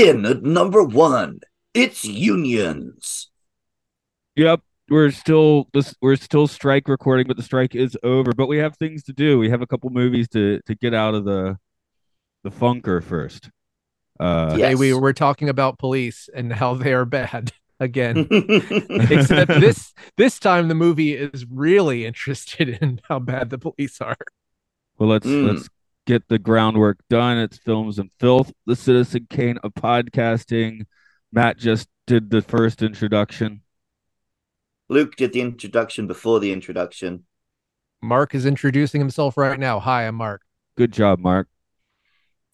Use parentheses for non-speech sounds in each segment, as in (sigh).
In at number one, it's unions. Yep, we're still this we're still strike recording, but the strike is over. But we have things to do. We have a couple movies to to get out of the the funker first. Uh, Yeah. Today we Yes. were talking about police and how they are bad (laughs) again. (laughs) Except this this time the movie is really interested (laughs) in how bad the police are. Well, let's Mm. let's get the groundwork done. It's films and filth. The Citizen Kane of podcasting. Matt just did the first introduction. Luke did the introduction before the introduction. Mark is introducing himself right now. Hi, I'm Mark. Good job, Mark.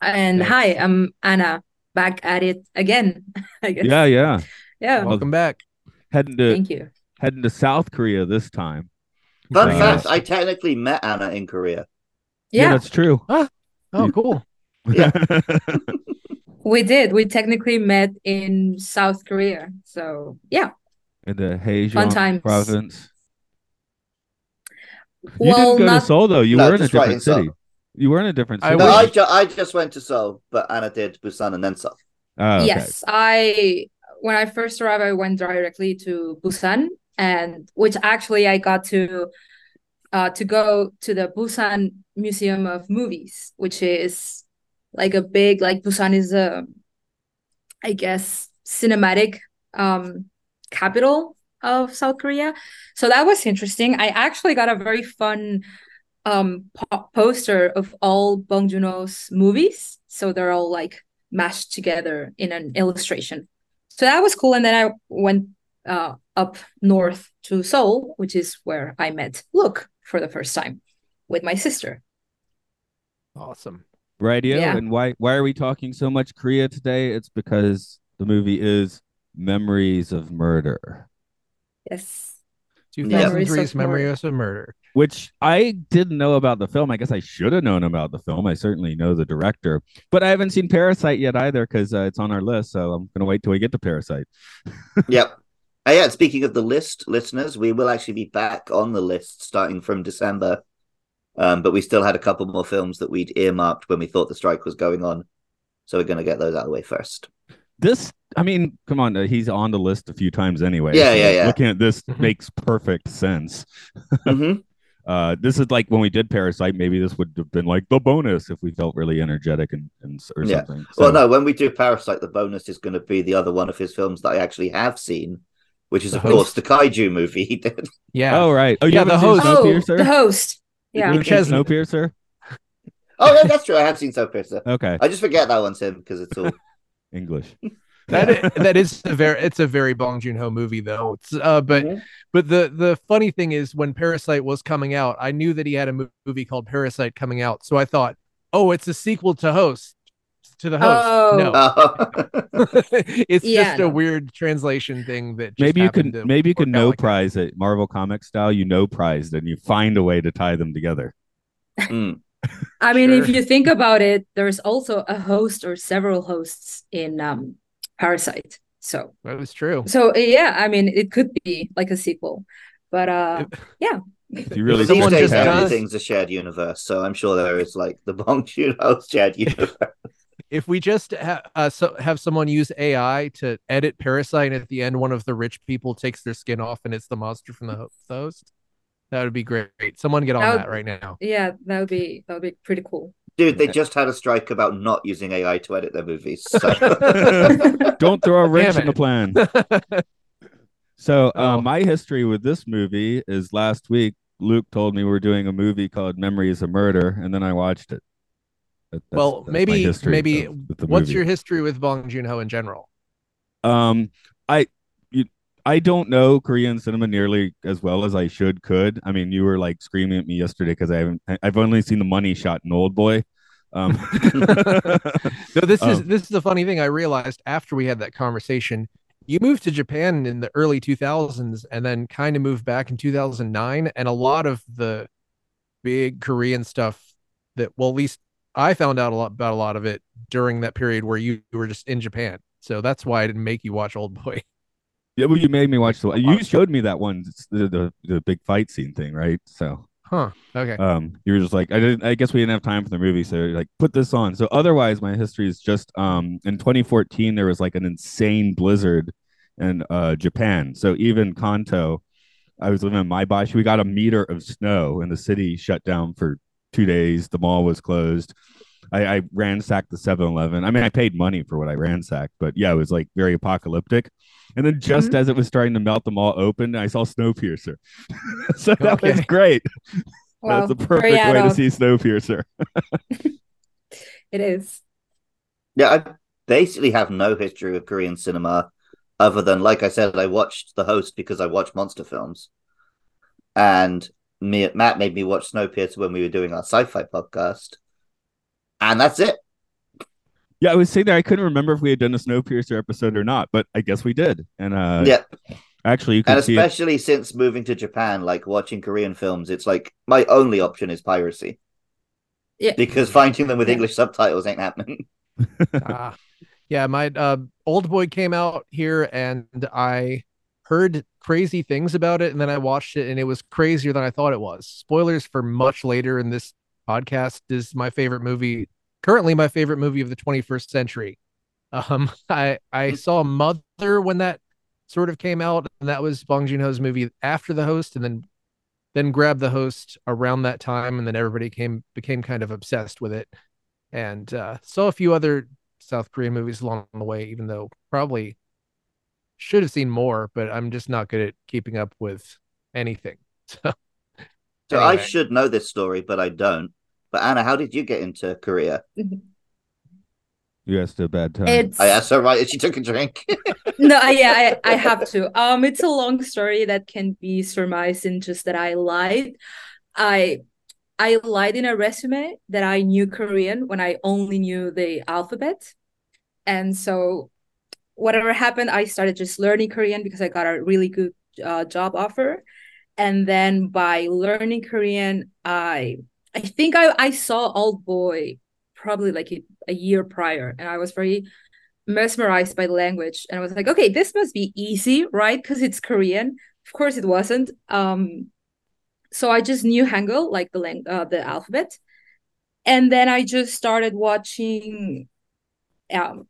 And Thanks. hi, I'm Ana, back at it again. (laughs) I guess. Yeah, yeah. Yeah. Welcome back. Heading to Thank you. heading to South Korea this time. Fun Uh, fact: I technically met Ana in Korea. Yeah, that's true. Ah, oh, You- cool. Yeah. (laughs) we did. We technically met in South Korea. So yeah. in the Haejeon Fun times. province. You well, didn't go not to Seoul though. You No, were in a just right different in Seoul. city. You were in a different I city. No, I, ju- I just went to Seoul, but Ana did Busan and then Seoul. Oh, okay. Yes, I when I first arrived, I went directly to Busan, and which actually I got to uh to go to the Busan Museum of Movies, which is like a big like Busan is a I guess cinematic um capital of South Korea. So that was interesting. I actually got a very fun um po- poster of all Bong Joon-ho's movies. So they're all like mashed together in an illustration. So that was cool. And then I went uh, up north to Seoul, which is where I met Luke for the first time with my sister. Awesome. Radio. Yeah. And why why are we talking so much Korea today? It's because the movie is Memories of Murder, Yes. 2003's Memories Memory of of Murder. which I didn't know about the film. I guess I should have known about the film. I certainly know the director, but I haven't seen Parasite yet either because uh, it's on our list. So I'm gonna wait till we get to Parasite. (laughs) Yep. Uh, yeah, speaking of the list, listeners, we will actually be back on the list starting from December. Um, but we still had a couple more films that we'd earmarked when we thought the strike was going on. So we're going to get those out of the way first. This, I mean, come on, uh, he's on the list a few times anyway. Yeah, so yeah, yeah. Looking at this Mhm. makes perfect sense. (laughs) hmm Uh, this is like when we did Parasite. Maybe this would have been like the bonus if we felt really energetic and, and or Yeah. something. Well, no, when we do Parasite, the bonus is going to be the other one of his films that I actually have seen, which is, The of course, the kaiju movie he did. (laughs) Yeah. Oh right. Oh, Yeah, the seen host. Oh, Snowpiercer? the host. Yeah. haven't Which seen has- Snowpiercer. Oh, yeah, that's true. I have seen Snowpiercer. Okay, I just forget that one's him because it's all. (laughs) English. That is, that is a very it's a very Bong Joon Ho movie though. It's uh but Mhm. but the the funny thing is when Parasite was coming out, I knew that he had a movie called Parasite coming out. So I thought, "Oh, it's a sequel to Host." To the host. Oh. No. Oh. (laughs) it's Yeah, just no. a weird translation thing that just maybe you can to maybe you can no like prize it Marvel comic style. You no prize, and you find a way to tie them together. Mm. I mean, if you think about it, there's also a host or several hosts in um, Parasite. So, That was true. so yeah, I mean, it could be like a sequel, but uh, If- If you really These Someone think days, just about it. does- everything's a shared universe, so I'm sure there is like the Bong Joon-ho shared (laughs) universe. If we just ha- uh, so have someone use AI to edit Parasite, and at the end, one of the rich people takes their skin off, and it's the monster from the host, that would be great. Someone get on That would- that right now. yeah, that would be that would be pretty cool. Dude, they just had a strike about not using AI to edit their movies. (laughs) So. (laughs) Don't throw a wrench Damn in the plan. (laughs) So uh, Oh. my history with this movie is last week. Luke told me we are doing a movie called Memories of Murder, and then I watched it. That- that's- well, that's maybe maybe of- what's movie. your history with Bong Joon Ho in general? Um, I you, I don't know Korean cinema nearly as well as I should could. I mean, you were like screaming at me yesterday because I haven't. I've only seen the money shot in Old Boy. Um, (laughs) No, this is (laughs) Um, this is the funny thing. I realized after we had that conversation, you moved to Japan in the early 2000s and then kind of moved back in 2009, and a lot of the big Korean stuff that, well, at least I found out a lot about a lot of it during that period where you, you were just in Japan. So that's why I didn't make you watch Old Boy. (laughs) yeah, well, you made me watch the. You showed me that one, the, the the big fight scene thing, right? So Huh. Okay. um you were just like i didn't i guess we didn't have time for the movie so like put this on so otherwise my history is just um in 2014 there was like an insane blizzard in uh japan so even kanto i was living in maebashi we got a meter of snow and the city shut down for two days the mall was closed i, I ransacked the 7-eleven i mean i paid money for what i ransacked but yeah it was like very apocalyptic and then just mm-hmm. as it was starting to melt the mall opened i saw snowpiercer (laughs) so that was great Wow, that's a very perfect way to hoc. see Snowpiercer. (laughs) It is. Yeah, I basically have no history of Korean cinema other than, like I said, I watched The Host because I watch monster films. And me, Matt made me watch Snowpiercer when we were doing our sci fi podcast. And that's it. Yeah, I was saying that I couldn't remember if we had done a Snowpiercer episode or not, but I guess we did. And uh, yeah. actually, you And can see it. especially since moving to Japan, like watching Korean films, it's like my only option is piracy Yeah. because finding them with English subtitles ain't happening. (laughs) Ah, yeah, my uh, old boy came out here and I heard crazy things about it, and then I watched it and it was crazier than I thought it was. Spoilers for much later in this podcast is my favorite movie, currently my favorite movie of the 21st century. Um, (laughs) I I saw Mother when that sort of came out, and that was Bong Joon Ho's movie after The Host, and then then grabbed The Host around that time, and then everybody came became kind of obsessed with it and uh, saw a few other South Korean movies along the way, even though probably should have seen more, but I'm just not good at keeping up with anything. (laughs) So, So I should know this story, but I don't. But Ana, how did you get into Korea? (laughs) You asked a bad time. It's I asked her right. and She took a drink. (laughs) no, I- yeah, I, I have to. Um, it's a long story that can be surmised in just that I lied. I I lied in a resume that I knew Korean when I only knew the alphabet, and so whatever happened, I started just learning Korean because I got a really good uh, job offer, and then by learning Korean, I I think I I saw Old Boy probably like a, a year prior, and I was very mesmerized by the language. And i was like okay this must be easy right? Because it's korean. Of course it wasn't. Um so i just knew hangul like the lang- uh, the alphabet. And then i just started watching um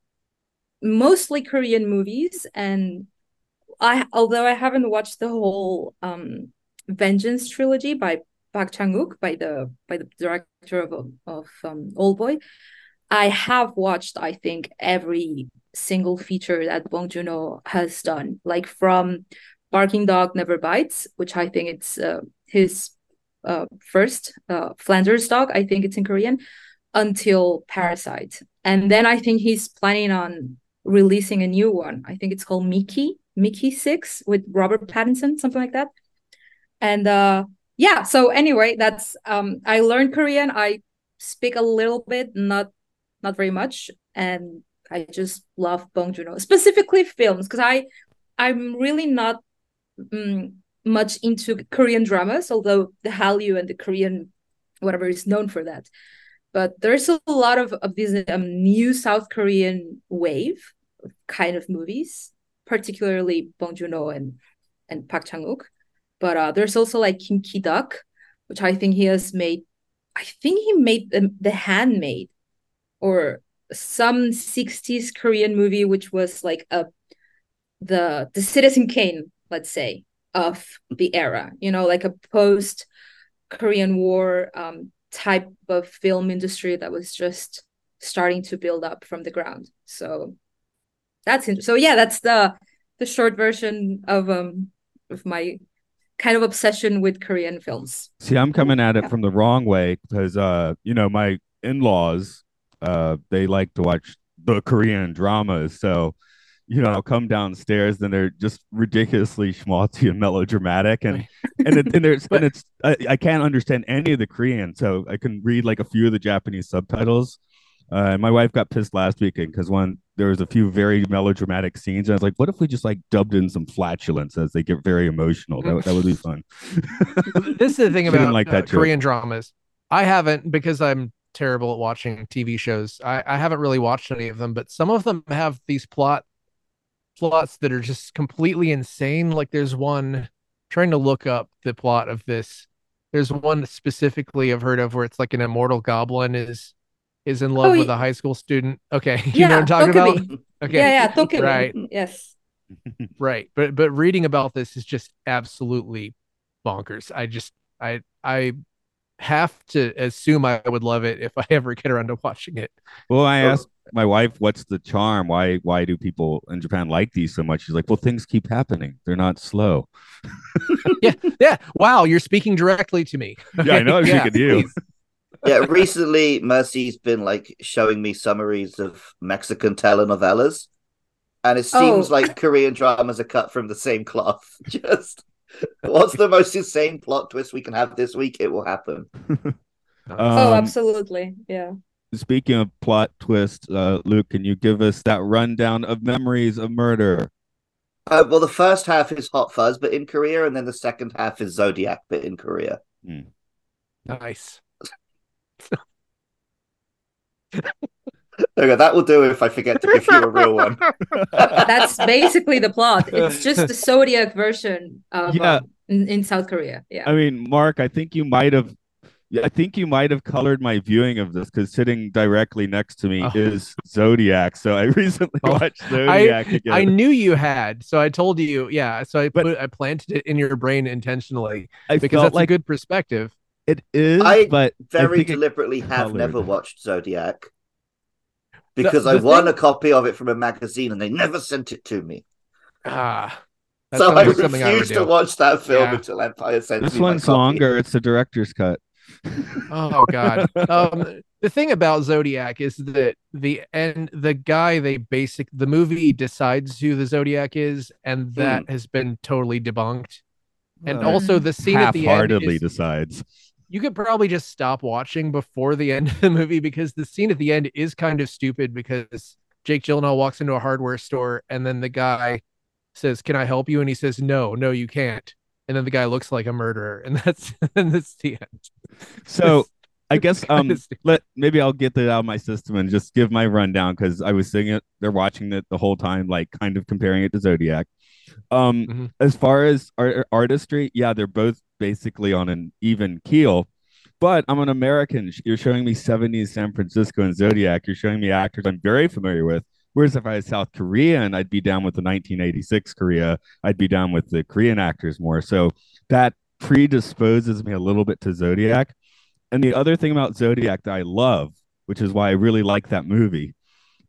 mostly korean movies and i although i haven't watched the whole um vengeance trilogy by Park Chan-wook by the by the director of of um, Old Boy I have watched, I think, every single feature that Bong Joon-ho has done, like from Barking Dog Never Bites, which I think it's uh, his uh, first uh, Flanders dog, I think it's in Korean, until Parasite. And then I think he's planning on releasing a new one. I think it's called Mickey, Mickey 6 with Robert Pattinson, something like that. And uh yeah, so anyway, that's um I learned Korean. I speak a little bit, not not very much and i just love bong joon-ho specifically films because i i'm really not um, much into korean dramas although the hallyu and the korean whatever is known for that but there's a lot of, of this um, new south korean wave kind of movies particularly bong joon-ho and and park chan-wook but uh, there's also like kim ki-duk which i think he has made i think he made the, the handmaid or some 60s Korean movie which was like a the the Citizen Kane, let's say, of the era, you know, like a post Korean War um type of film industry that was just starting to build up from the ground. So that's. So yeah, that's the the short version of um of my kind of obsession with Korean films. See, I'm coming at it Yeah. from the wrong way because, uh, you know, my in-laws, uh, they like to watch the Korean dramas. So, you know come downstairs then they're just ridiculously schmaltzy and melodramatic and and, it, and there's (laughs) and it's I, I can't understand any of the korean so i can read like a few of the japanese subtitles uh, my wife got pissed last weekend because one there was a few very melodramatic scenes and i was like what if we just like dubbed in some flatulence as they get very emotional that, that would be fun (laughs) this is the thing about like uh, that joke. Korean dramas. I haven't because I'm terrible at watching TV shows. I, I haven't really watched any of them, but some of them have these plot plots that are just completely insane. Like there's one trying to look up the plot of this. There's one specifically I've heard of where it's like an immortal goblin is is in love Oh, with a high school student. Okay, (laughs) you yeah, know what I'm talking about? Dokkaebi. (laughs) Okay, Yeah, yeah, Dokkaebi. Right. Yes. (laughs) right but but reading about this is just absolutely bonkers i just i i have to assume i would love it if i ever get around to watching it well i asked my wife what's the charm why why do people in japan like these so much she's like well things keep happening they're not slow yeah yeah. wow you're speaking directly to me yeah i know i'm Yeah. thinking you yeah, recently Mercy's been like showing me summaries of Mexican telenovelas, and it seems Oh. like Korean dramas are cut from the same cloth. (laughs) Just what's the most insane plot twist we can have this week? It will happen. oh, Um, absolutely. Yeah. Speaking of plot twist, uh, Luke, can you give us that rundown of memories of murder? Uh, well, the first half is Hot Fuzz, but in Korea, and then the second half is Zodiac, but in Korea. nice Okay, that will do if I forget to give you a real one. (laughs) That's basically the plot. It's just the Zodiac version of Yeah. um, in, in South Korea. Yeah. I mean, Mark, I think you might have. Yeah, I think you might have colored my viewing of this because sitting directly next to me Oh. is Zodiac. So I (laughs) recently Oh, watched Zodiac again. i knew you had so i told you yeah so i But- i planted it in your brain intentionally I because felt that's a like good perspective it is, I but Very think it- deliberately have colored. never watched Zodiac because the I won thing- a copy of it from a magazine and they never sent it to me. ah that so I like something I to watch that film Yeah. until Empire sent this me my one's copy. longer. It's the director's cut. Oh God. (laughs) Um, the thing about Zodiac is that the and the guy they basic the movie decides who the Zodiac is, and that has been totally debunked. And Well, also the scene at the end half-heartedly is, decides. You could probably just stop watching before the (laughs) end of the movie because the scene at the end is kind of stupid because Jake Gyllenhaal walks into a hardware store and then the guy says, "Can I help you?" and he says, "No, no, you can't." And then the guy looks like a murderer, (laughs) and that's and that's the end. So I guess (laughs) um let maybe I'll get that out of my system and just give my rundown because I was seeing it. They're watching it the whole time, like kind of comparing it to Zodiac. Um, Mhm. as far as art- artistry, yeah, they're both basically on an even keel. But I'm an American. You're showing me 70s San Francisco and Zodiac. You're showing me actors I'm very familiar with. Whereas if I was South Korean, I'd be down with the 1986 Korea. I'd be down with the Korean actors more. So that predisposes me a little bit to Zodiac. And the other thing about Zodiac that I love, which is why I really like that movie,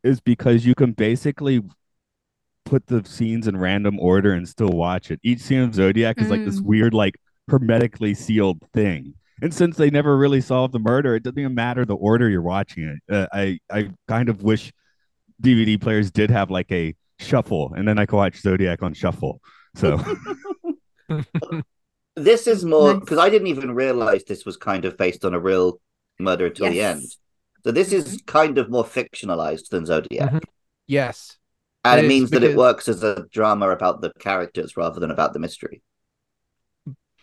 is because you can basically put the scenes in random order and still watch it. Each scene of Zodiac is like this Mm. weird, like hermetically sealed thing. And since they never really solved the murder, it doesn't even matter the order you're watching it. Uh, I I kind of wish DVD players did have like a shuffle, and then I could watch Zodiac on shuffle. So (laughs) This is more because I didn't even realize this was kind of based on a real murder until the end. So this is kind of more fictionalized than Zodiac, Mhm. Yes. and It it, is means that it works as a drama about the characters rather than about the mystery.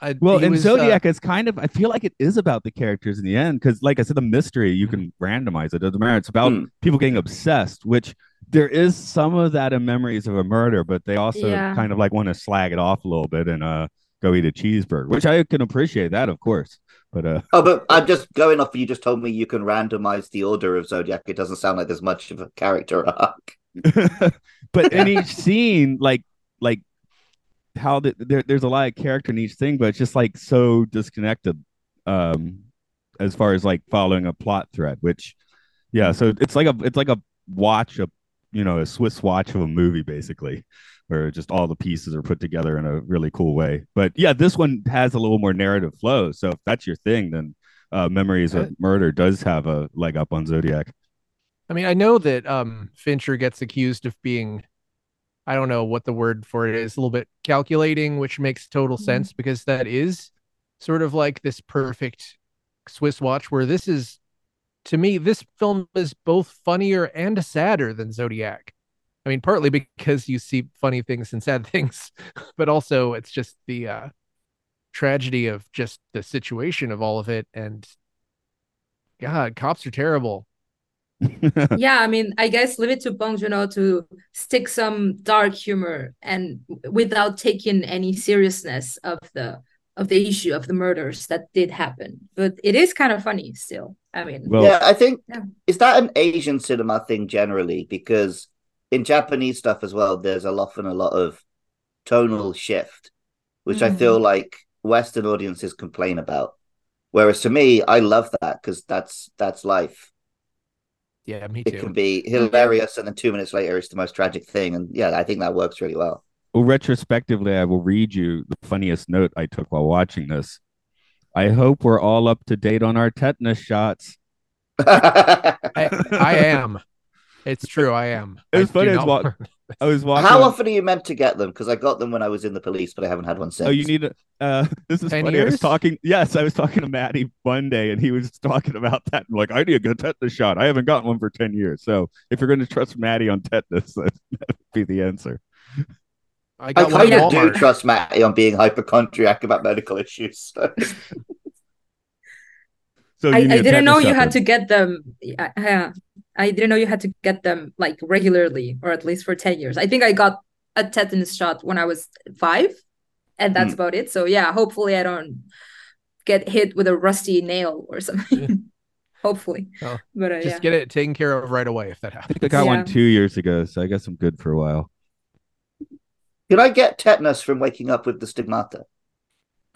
I, well, in was, uh, Zodiac, it's kind of I feel like it is about the characters in the end because, like I said, the mystery you can randomize it. It doesn't matter. It's about Hmm. people getting obsessed, which there is some of that in memories of a murder, but they also Yeah. kind of like want to slag it off a little bit and uh go eat a cheeseburger, which I can appreciate that, of course. But uh Oh, but I'm (laughs) just going off. You just told me you can randomize the order of Zodiac. It doesn't sound like there's much of a character (laughs) arc. (laughs) but in each scene, like like how the, there, there's a lot of character in each thing, but it's just like so disconnected um as far as like following a plot thread, which yeah, so it's like a it's like a watch a you know a Swiss watch of a movie basically, where just all the pieces are put together in a really cool way. But yeah, this one has a little more narrative flow. So if that's your thing, then uh, Memories of Murder does have a leg up on Zodiac. I mean, I know that um Fincher gets accused of being I don't know what the word for it is, a little bit calculating, which makes total Mhm. sense because that is sort of like this perfect Swiss watch where this is to me, this film is both funnier and sadder than Zodiac. I mean, partly because you see funny things and sad (laughs) things, but also it's just the uh tragedy of just the situation of all of it and God, cops are terrible. (laughs) yeah, I mean, I guess leave it to Bong Joon-ho to stick some dark humor and without taking any seriousness of the of the issue of the murders that did happen. But it is kind of funny still. I mean, well, yeah, I think Yeah. is that an Asian cinema thing generally? Because in Japanese stuff as well, there's a often a lot of tonal shift, which I Mhm. feel like Western audiences complain about. Whereas to me, I love that because that's that's life. Yeah, me too. It can be hilarious, and then two minutes later, it's the most tragic thing. And yeah, I think that works really well. well, retrospectively, I will read you the funniest note I took while watching this. I hope we're all up to date on our tetanus shots. (laughs) I, I am. It's true, I am. (laughs) It was I funny do as not well. I was walking. How often are you meant to get them? Because I got them when I was in the police, but I haven't had one since. Oh, you need to. Uh, (laughs) this is 10 funny. I was talking. Yes, I was talking to Maddie one day, and he was (laughs) talking about that. I'm like, I need to get a tetanus shot. I haven't gotten one for ten years. So, if you're going to trust Maddie on tetanus, that that would be the answer. I I kind of do Walmart. trust Matty on being hypochondriac about medical issues. So I, you need I a didn't know tetanus you had to get them. Yeah, yeah. I didn't know you had to get them like regularly or at least for 10 years. I think I got a tetanus shot when I was five, and that's Hmm. about it. So, yeah, hopefully I don't get hit with a rusty nail or something. (laughs) hopefully. Oh, but uh, Just yeah. get it taken care of right away if that I happens. think I got one two years ago, so I guess I'm good for a while. Could I get tetanus from waking up with the stigmata?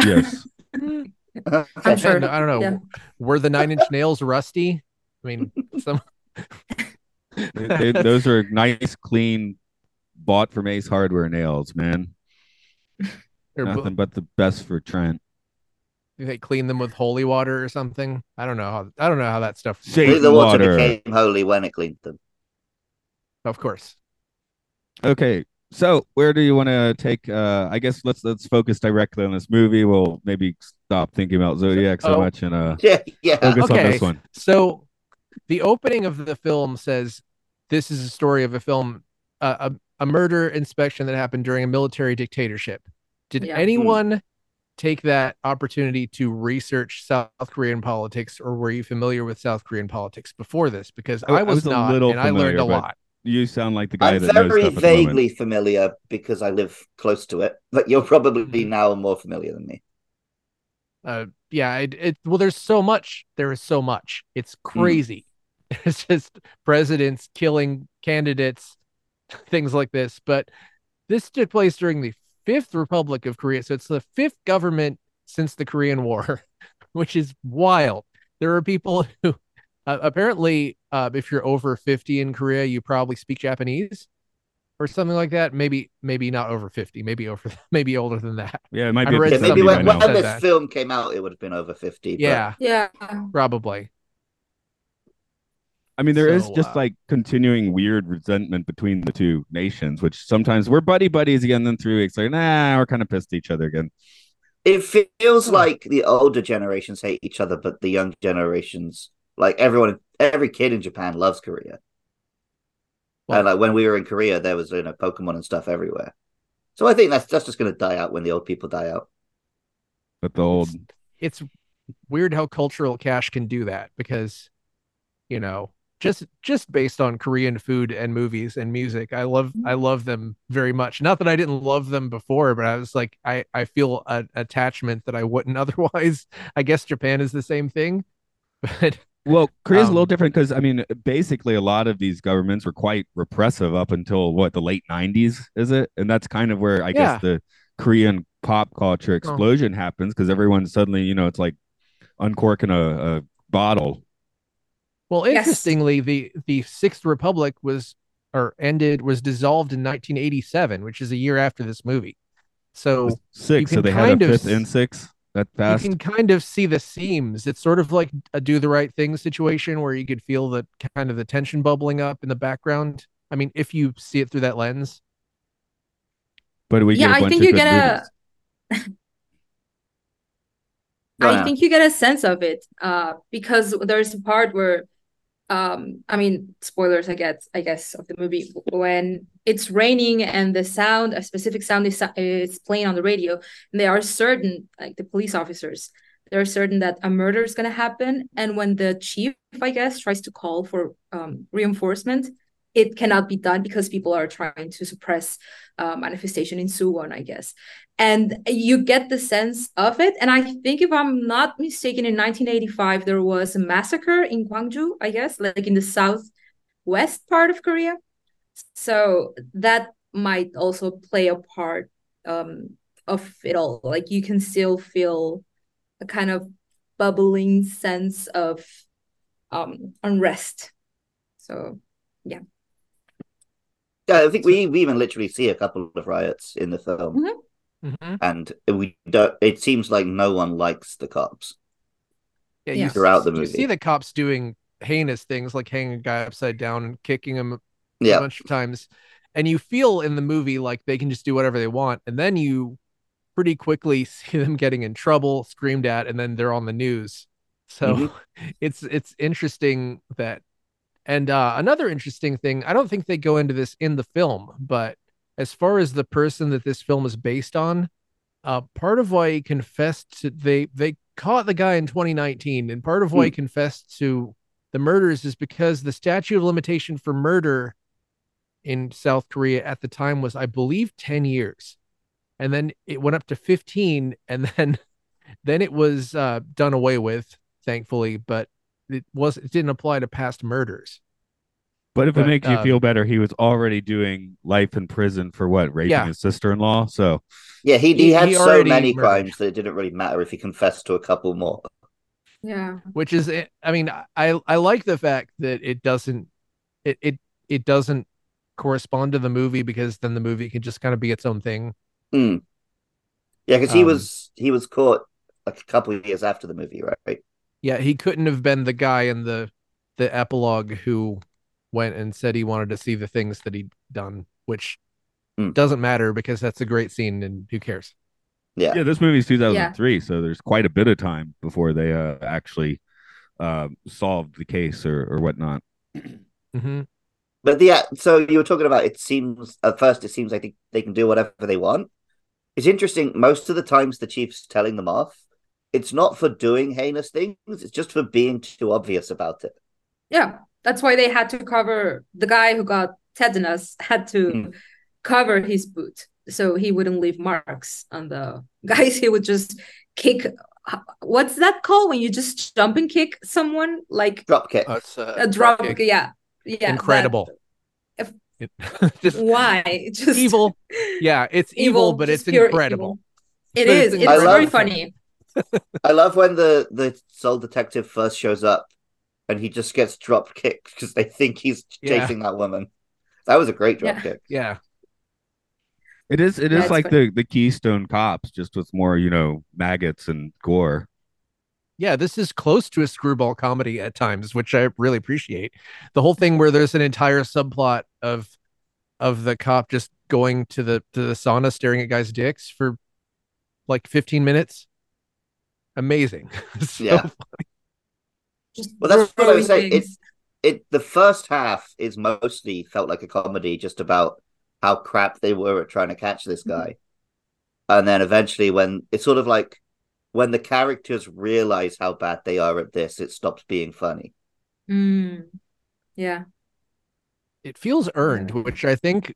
Yes. (laughs) (laughs) I'm sure. I don't, I don't know. Yeah. Were the nine inch nails rusty? I mean, some. They- they- those are nice, clean, bought from Ace Hardware nails, man. or bu- Nothing but the best for Trent. do they clean them with holy water or something? I don't know how. I don't know how that stuff. I think Satan the water, water. became holy when it cleaned them. Of course. Okay, so where do you want to take? Uh, I guess let's let's focus directly on this movie. We'll maybe stop thinking about Zodiac so Oh. much and uh, (laughs) Yeah, yeah. focus on this one. So, the opening of the film says this is a story of a film, uh, a a murder inspection that happened during a military dictatorship. Did Yeah. anyone take that opportunity to research South Korean politics, or were you familiar with South Korean politics before this? Because I- I I was, was a little and I learned a lot. You sound like the guy I'm that knows very stuff at the vaguely familiar because I live close to it, but you're probably now more familiar than me. uh yeah it, it well there's so much there is so much it's crazy (laughs) it's just presidents killing candidates things like this but this took place during the fifth republic of korea so it's the fifth government since the korean war (laughs) which is wild there are people (laughs) who uh, apparently uh, if you're over 50 in korea you probably speak japanese or something like that maybe maybe not over 50 maybe over maybe older than that Yeah, it might be. Yeah, maybe something something when, when this film came out, it would have been over 50. but- yeah Yeah. probably I mean, there is So, just uh, like continuing weird resentment between the two nations, which sometimes we're buddy buddies again. Then three weeks later, nah, we're kind of pissed at each other again. It feels like the older generations hate each other, but the young generations, like everyone, every kid in Japan loves Korea. Well- and like when we were in Korea, there was you know Pokemon and stuff everywhere. So I think that's that's just going to die out when the old people die out. But the old, it's weird how cultural cash can do that because you know just just based on korean food and movies and music i love i love them very much not that i didn't love them before but i was like i i feel an attachment that i wouldn't (laughs) otherwise i guess japan is the same thing (laughs) but well, Korea's a little Um, different because I mean, basically, a lot of these governments were quite repressive up until what the late '90s, is it? And that's kind of where I Yeah. guess the Korean pop culture explosion happens because everyone suddenly, you know, it's like uncorking a, a bottle. Well Yes. interestingly the the sixth republic was or ended was dissolved in 1987 which is a year after this movie so Six, so can they had kind a of fifth s- in six that fast. You can kind of see the seams. It's sort of like a do the right thing situation where you could feel the kind of the tension bubbling up in the background. I mean, if you see it through that lens. But we Yeah, get a I bunch think of you good get a- movies. (laughs) Go I think you get a sense of it uh, because there's a part where, um, I mean, spoilers, I guess, I guess, of the movie. When it's raining and the sound, a specific sound is, is playing on the radio, and they are certain, like the police officers, they're certain that a murder is going to happen, and when the chief, I guess, tries to call for um, reinforcement, it cannot be done because people are trying to suppress uh, manifestation in Suwon, I guess and you get the sense of it. And I think, if I'm not mistaken, in 1985 there was a massacre in Gwangju, I guess, like in the southwest part of Korea. So that might also play a part um, of it all. Like you can still feel a kind of bubbling sense of um, unrest. So Yeah, I think we, we even literally see a couple of riots in the film, Mhm. Mhm. and we don't. It seems like no one likes the cops. Yeah, Yeah. you Throughout the movie, You see the cops doing heinous things like hanging a guy upside down and kicking him a bunch of times. And you feel in the movie like they can just do whatever they want. And then you pretty quickly (laughs) see them getting in trouble, screamed at, and then they're on the news. So Mhm. (laughs) it's it's interesting that and uh another interesting thing, I don't think they go into this in the film, but as far as the person that this film is based on, uh part of why he confessed to they they caught the guy in 2019 and part of why he confessed to the murders is because the statute of limitation for murder in South Korea at the time was I believe 10 years. And then it went up to 15 and (laughs) then then it was uh done away with thankfully, but it was it didn't apply to past murders. But if it But, makes you um, feel better, he was already doing life in prison for what raping Yeah. his sister-in-law. So yeah. He he, He- had he so many murdered. crimes that it didn't really matter if he confessed to a couple more. yeah, which is i mean i i like the fact that it doesn't it it it doesn't correspond to the movie because then the movie can just kind of be its own thing Hmm. Yeah, because he Um, was he was caught like a couple of years after the movie, right? Yeah he couldn't have been the guy in the the epilogue who went and said he wanted to see the things that he'd done which Hmm. doesn't matter because that's a great scene and who cares Yeah. yeah, this movie's 2003, so there's quite a bit of time before they uh, actually uh, solved the case or, or whatnot. hmm But yeah, so you were talking about it seems at first it seems like they, they can do whatever they want. It's interesting, most of the times the chief's telling them off, it's not for doing heinous things, it's just for being too obvious about it. yeah. That's why they had to cover the guy who got tetanus had to Mm. cover his boot so he wouldn't leave marks on the (laughs) guys. He would just kick. What's that called when you just jump and kick someone like Drop kick. That's uh, a drop? kick. Yeah, yeah. incredible If- It- that- (laughs) just why? Just evil yeah it's (laughs) evil, but it's incredible evil. It But is. it's It's I love- very funny. I love when the, the Seoul detective first shows up and he just gets drop kicked because they think he's Yeah. chasing that woman. That was a great drop Yeah. kick. yeah It is it Yeah, is it's like fun. the the Keystone Cops, just with more you know maggots and gore. yeah, this is close to a screwball comedy at times, which I really appreciate. The whole thing where there's an entire subplot of of the cop just going to the to the sauna staring at guys' dicks for like 15 minutes. Amazing. (laughs) So Yeah. Just Well, that's what I was throwing saying. It, it the first half is mostly felt like a comedy just about how crap they were at trying to catch this Mm-hmm. guy. And then eventually when it's sort of like when the characters realize how bad they are at this, it stops being funny. Mm. Yeah. it feels earned, which I think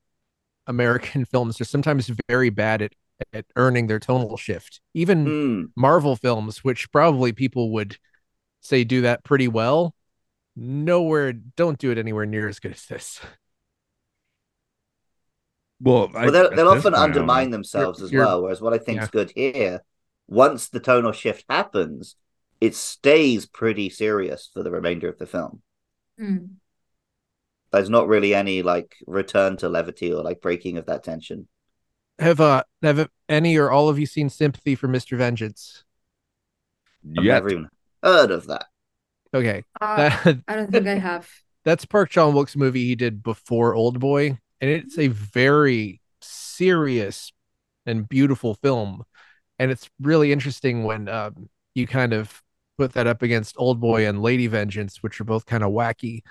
American (laughs) films are sometimes very bad at at earning their tonal shift. Even Hmm. Marvel films, which probably people would say do that pretty well, nowhere don't do it anywhere near as good as this. Well, I- Well, they'll, they'll often point, I don't undermine know. themselves You're- as you're- well. Whereas what I think is yeah. good here, once the tonal shift happens, it stays pretty serious for the remainder of the film. Mm. There's not really any like return to levity or like breaking of that tension. Have uh have any or all of you seen Sympathy for Mr. Vengeance? I've Yet. never even heard of that. Okay. Uh, That I don't think I (laughs) have. that's Park Chan-wook's movie he did before Old Boy, and it's a very serious and beautiful film. And it's really interesting when um, you kind of put that up against Old Boy and Lady Vengeance, which are both kind of wacky.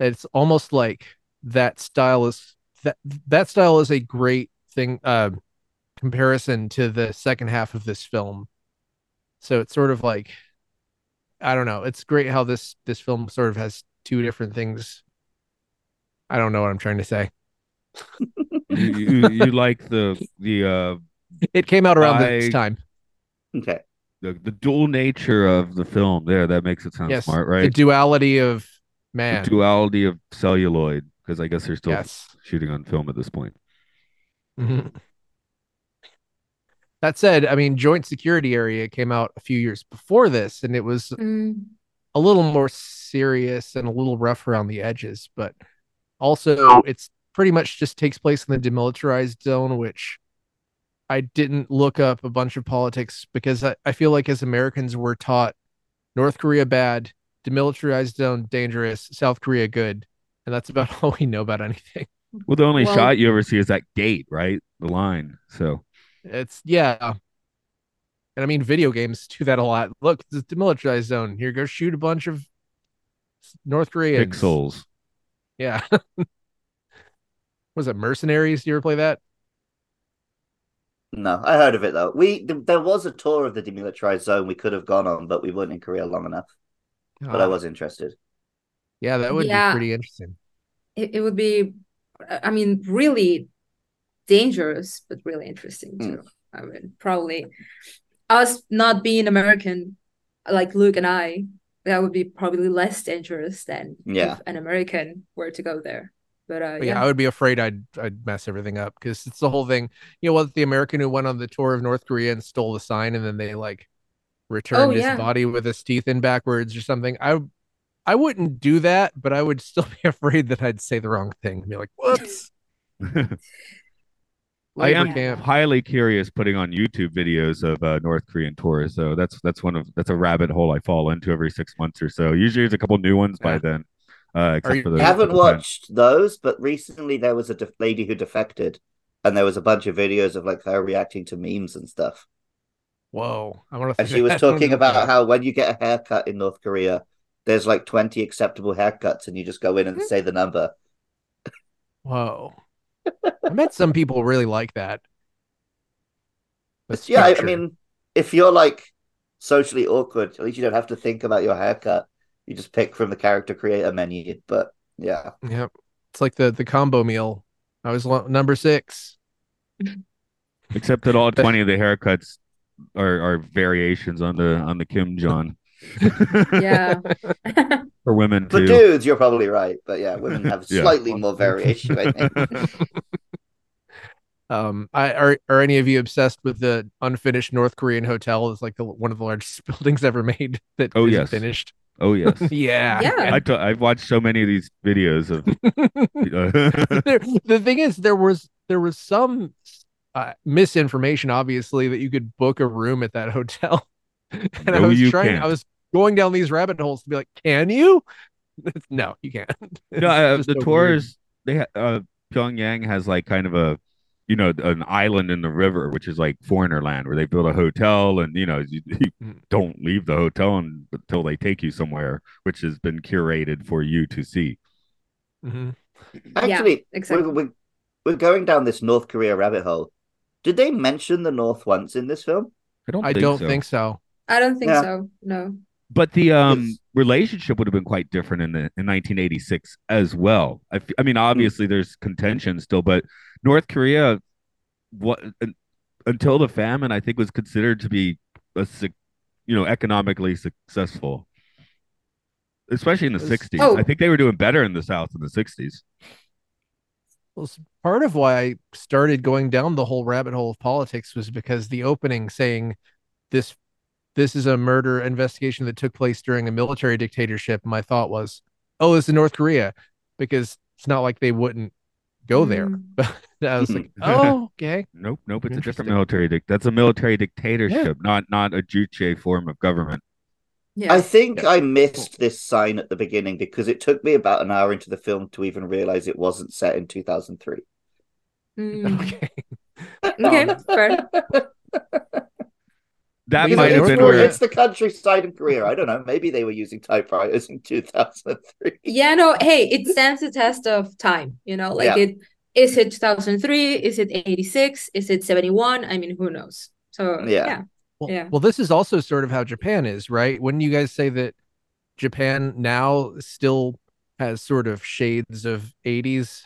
It's almost like that style is that that style is a great thing uh comparison to the second half of this film. So it's sort of like I don't know. It's great how this this film sort of has two different things. I don't know what I'm trying to say. (laughs) you, you, you like the the uh It came out around I- this time. Okay. the, the dual nature of the film there that makes it sound Yes, smart right? the duality of man. the man. duality of celluloid because i guess they're still Yes. shooting on film at this point Mhm. That said, I mean, Joint Security Area came out a few years before this, and it was Mm, a little more serious and a little rough around the edges, but also it's pretty much just takes place in the demilitarized zone, which I didn't look up a bunch of politics because I, I feel like as Americans we're taught North Korea bad, demilitarized zone dangerous, South Korea good. And that's about (laughs) all we know about anything. Well the only Well- shot you ever see is that gate right the line so It's yeah. And I mean video games do that a lot. Look, the demilitarized zone. Here go shoot a bunch of North Koreans. pixels Yeah. (laughs) Was it Mercenaries? You ever play that? No, I heard of it though. We th- there was a tour of the demilitarized zone we could have gone on, but we weren't in Korea long enough. But I Ah, was interested. Yeah, that would Yeah. be pretty interesting. it, it would be, I mean, really dangerous, but really interesting Mm. too. I mean, probably us not being American, like Luke and I, that would be probably less dangerous than Yeah. if an American were to go there. But uh, But yeah, yeah, I would be afraid I'd I'd mess everything up because it's the whole thing. You know what? The American who went on the tour of North Korea and stole the sign, and then they like returned his yeah. body with his teeth in backwards or something. I I wouldn't do that, but I would still (laughs) be afraid that I'd say the wrong thing and be like, "Whoops." (laughs) I am camp. highly curious putting on YouTube videos of uh, North Korean tours. So that's that's one of that's a rabbit hole I fall into every six months or so. Usually, there's a couple new ones by Yeah. then. Uh, except you- for You the I haven't couple times. watched those, but recently there was a def- lady who defected, and there was a bunch of videos of like her reacting to memes and stuff. Whoa! I want to. And (laughs) she was talking about how when you get a haircut in North Korea, there's like 20 acceptable haircuts, and you just go in and hmm. say the number. Whoa! (laughs) I bet some people really like that. The yeah, I, I mean, if you're like socially awkward, at least you don't have to think about your haircut. You just pick from the character creator menu. But yeah, Yep. It's like the the combo meal. I was lo- number six. (laughs) Except that all twenty of the haircuts are, are variations on the on the Kim Jong yeah. (laughs) for women for too. dudes, you're probably right. But yeah, women have (laughs) Yeah. slightly more variation. I think. (laughs) Um, I are are any of you obsessed with the unfinished North Korean hotel? It's like the one of the largest buildings ever made that Oh, isn't yes. finished. Oh yes, yeah. Yeah. I t- I've watched so many of these videos of. uh, there, the thing is, there was there was some uh, misinformation, obviously, that you could book a room at that hotel. (laughs) and I was you trying, can't. I was going down these rabbit holes to be like, can you? (laughs) no, you can't. (laughs) no, uh, the just so weird. tours they ha- uh, Pyongyang has like kind of a you know an island in the river which is like foreigner land where they build a hotel and you know you, you Mm. don't leave the hotel un- until they take you somewhere which has been curated for you to see. mm-hmm. Actually, exactly. we're, we're, we're going down this North Korea rabbit hole. Did they mention the North once in this film? I don't I think don't so. think so. I don't think Yeah. so. No. But the um relationship would have been quite different in the in 1986 as well. I, f- I mean, obviously there's contention still, but North Korea, what until the famine, I think was considered to be a you know economically successful, especially in the Was- 60s. Oh. I think they were doing better in the South in the 60s. Well, part of why I started going down the whole rabbit hole of politics was because the opening saying this this is a murder investigation that took place during a military dictatorship. My thought was, oh, this is North Korea, because it's not like they wouldn't go there. Mm. (laughs) But I was like, (laughs) oh, (laughs) okay. Nope, nope. It's a different military. Dic- that's a military dictatorship, not not a juche form of government. Yeah. I think I missed this sign at the beginning because it took me about an hour into the film to even realize it wasn't set in 2003. Mm. Okay. Okay, fair. That Because might it's, have been Korea- where it's the countryside in Korea. I don't know. Maybe they were using typewriters in 2003. Yeah, no, hey, it stands the test of time, you know, like Yeah. it is it 2003, is it 86, is it 71? I mean, who knows? So, Yeah. yeah. Well, Yeah. well, this is also sort of how Japan is, right? Wouldn't you guys say that Japan now still has sort of shades of 80s?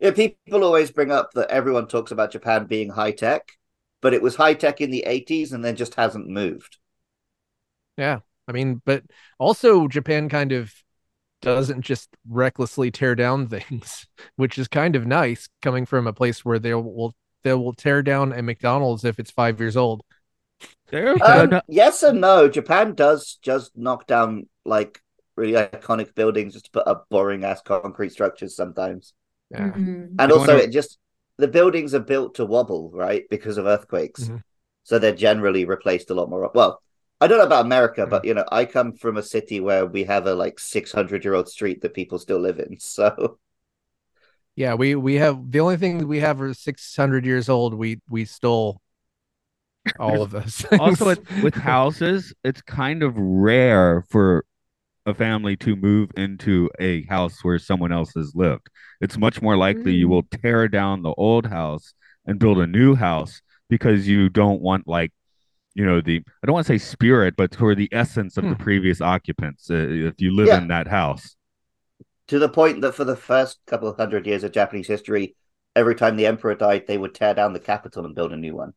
Yeah, people always bring up that everyone talks about Japan being high tech, but it was high tech in the 80s and then just hasn't moved. Yeah. I mean, but also Japan kind of doesn't just recklessly tear down (laughs) things, which is kind of nice coming from a place where they will they will tear down a McDonald's if it's five years old. Um, yes and no. Japan does just knock down like really iconic buildings just to put up boring ass concrete structures sometimes. Yeah. Mhm. And You also, wanna- it just the buildings are built to wobble, right? Because of earthquakes. Mhm. So they're generally replaced a lot more. Well, I don't know about America, Mm. but you know, I come from a city where we have a like 600 year old street that people still live in. (laughs) So Yeah, we we have the only thing we have are 600 years old. We we stole all of those. (laughs) Things. also with, with houses, it's kind of rare for a family to move into a house where someone else has lived. It's much more likely you Mm. will tear down the old house and build a new house because you don't want like you know the I don't want to say spirit, but for the essence of the Hmm. previous occupants. Uh, if you live Yeah. in that house, to the point that for the first couple of hundred years of Japanese history, every time the emperor died, they would tear down the capital and build a new one.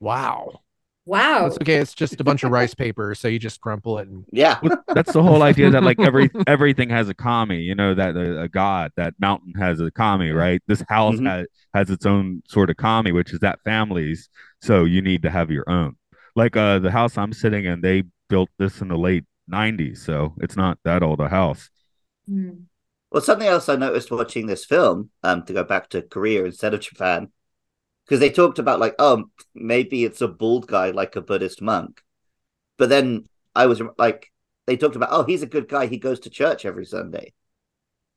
wow. Wow. That's okay. It's just a bunch of rice paper, so you just crumple it and Yeah. That's the whole idea that like every everything has a kami you know that a, a god that mountain has a kami right this house Mhm. has has its own sort of kami which is that family's so you need to have your own like uh the house i'm sitting in they built this in the late 90s so it's not that old a house Mm. Well, something else I noticed watching this film, um, to go back to Korea instead of Japan, because they talked about like, oh, maybe it's a bald guy like a Buddhist monk, but then I was like, they talked about, oh, he's a good guy. He goes to church every Sunday.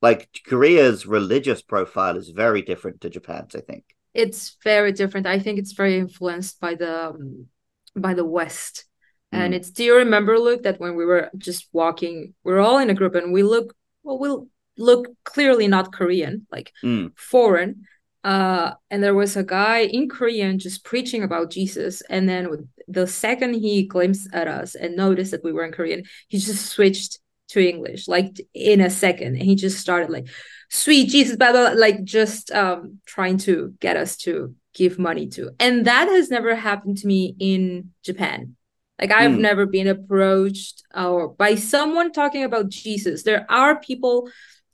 Like Korea's religious profile is very different to Japan's, I think. It's very different. I think it's very influenced by the um, by the West. And Mm. it's do you remember, Luke, that when we were just walking, we are all in a group and we look well, we'll look clearly not Korean, like Mm. foreign. Uh, and there was a guy in Korean just preaching about Jesus. And then the second he glimpsed at us and noticed that we were in Korean, he just switched to English, like in a second. And he just started like, sweet Jesus, blah, blah, blah, like just um trying to get us to give money to. And that has never happened to me in Japan. Like I've Hmm. never been approached or by someone talking about Jesus. There are people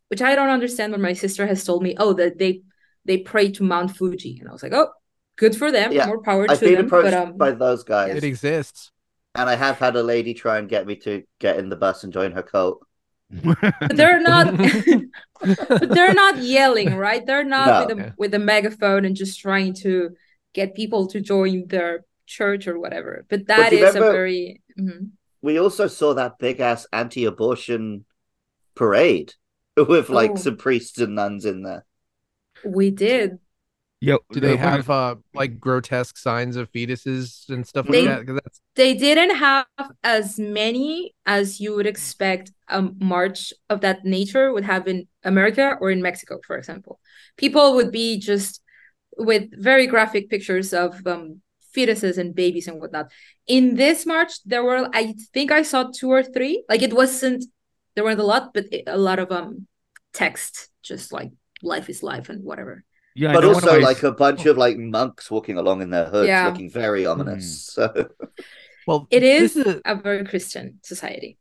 which I don't understand when my sister has told me, oh, that they they pray to Mount Fuji. And I was like, oh, good for them. Yeah, More power I've to been them. approached But um by those guys, it exists. and I have had a lady try and get me to get in the bus and join her cult. (laughs) but they're not (laughs) but they're not yelling, right? They're not No. with a Yeah. with a megaphone and just trying to get people to join their church or whatever. But that you is a remember- very mhm. we also saw that big ass anti-abortion parade (laughs) with like Oh. some priests and nuns in there. We did. yeah Do they when have uh like grotesque signs of fetuses and stuff They- like that? that's They didn't have as many as you would expect a march of that nature would have in America or in Mexico, for example. People would be just with very graphic pictures of um, fetuses and babies and whatnot. In this march, there were, I think I saw two or three. Like it wasn't, there weren't a lot, but it- a lot of um text, just like life is life and whatever. yeah but know one of also my- like a bunch of like monks walking along in their hoods, Yeah. looking very ominous. So well, It is is a very Christian society.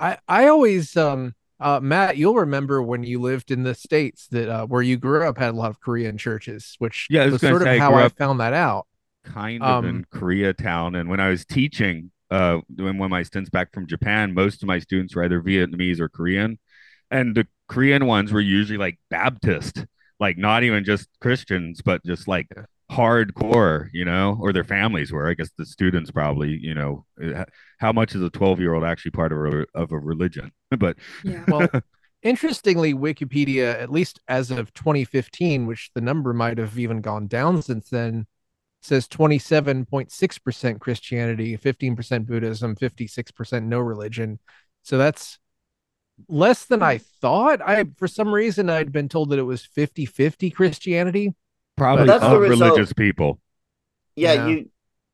I I always um uh Matt, you'll remember when you lived in the states that uh, where you grew up had a lot of Korean churches, which Yeah, I was was sort of say, I how grew I found that out. kind of in Um, Koreatown. And when I was teaching, uh, when one of my stints back from Japan, most of my students were either Vietnamese or Korean, and the Korean ones were usually like Baptist, like not even just Christians, but just like hardcore, you know, or their families were. I guess the students probably, you know, uh, how much is a twelve year old actually part of a of a religion? (laughs) But Yeah. (laughs) Well, Interestingly, Wikipedia, at least as of 2015, which the number might have even gone down since then, says 27.6% Christianity, 15% Buddhism, 56% no religion. So that's less than I thought. I for some reason I'd been told that it was 50-50 Christianity. Probably that's the not result. religious people. Yeah, Yeah. you,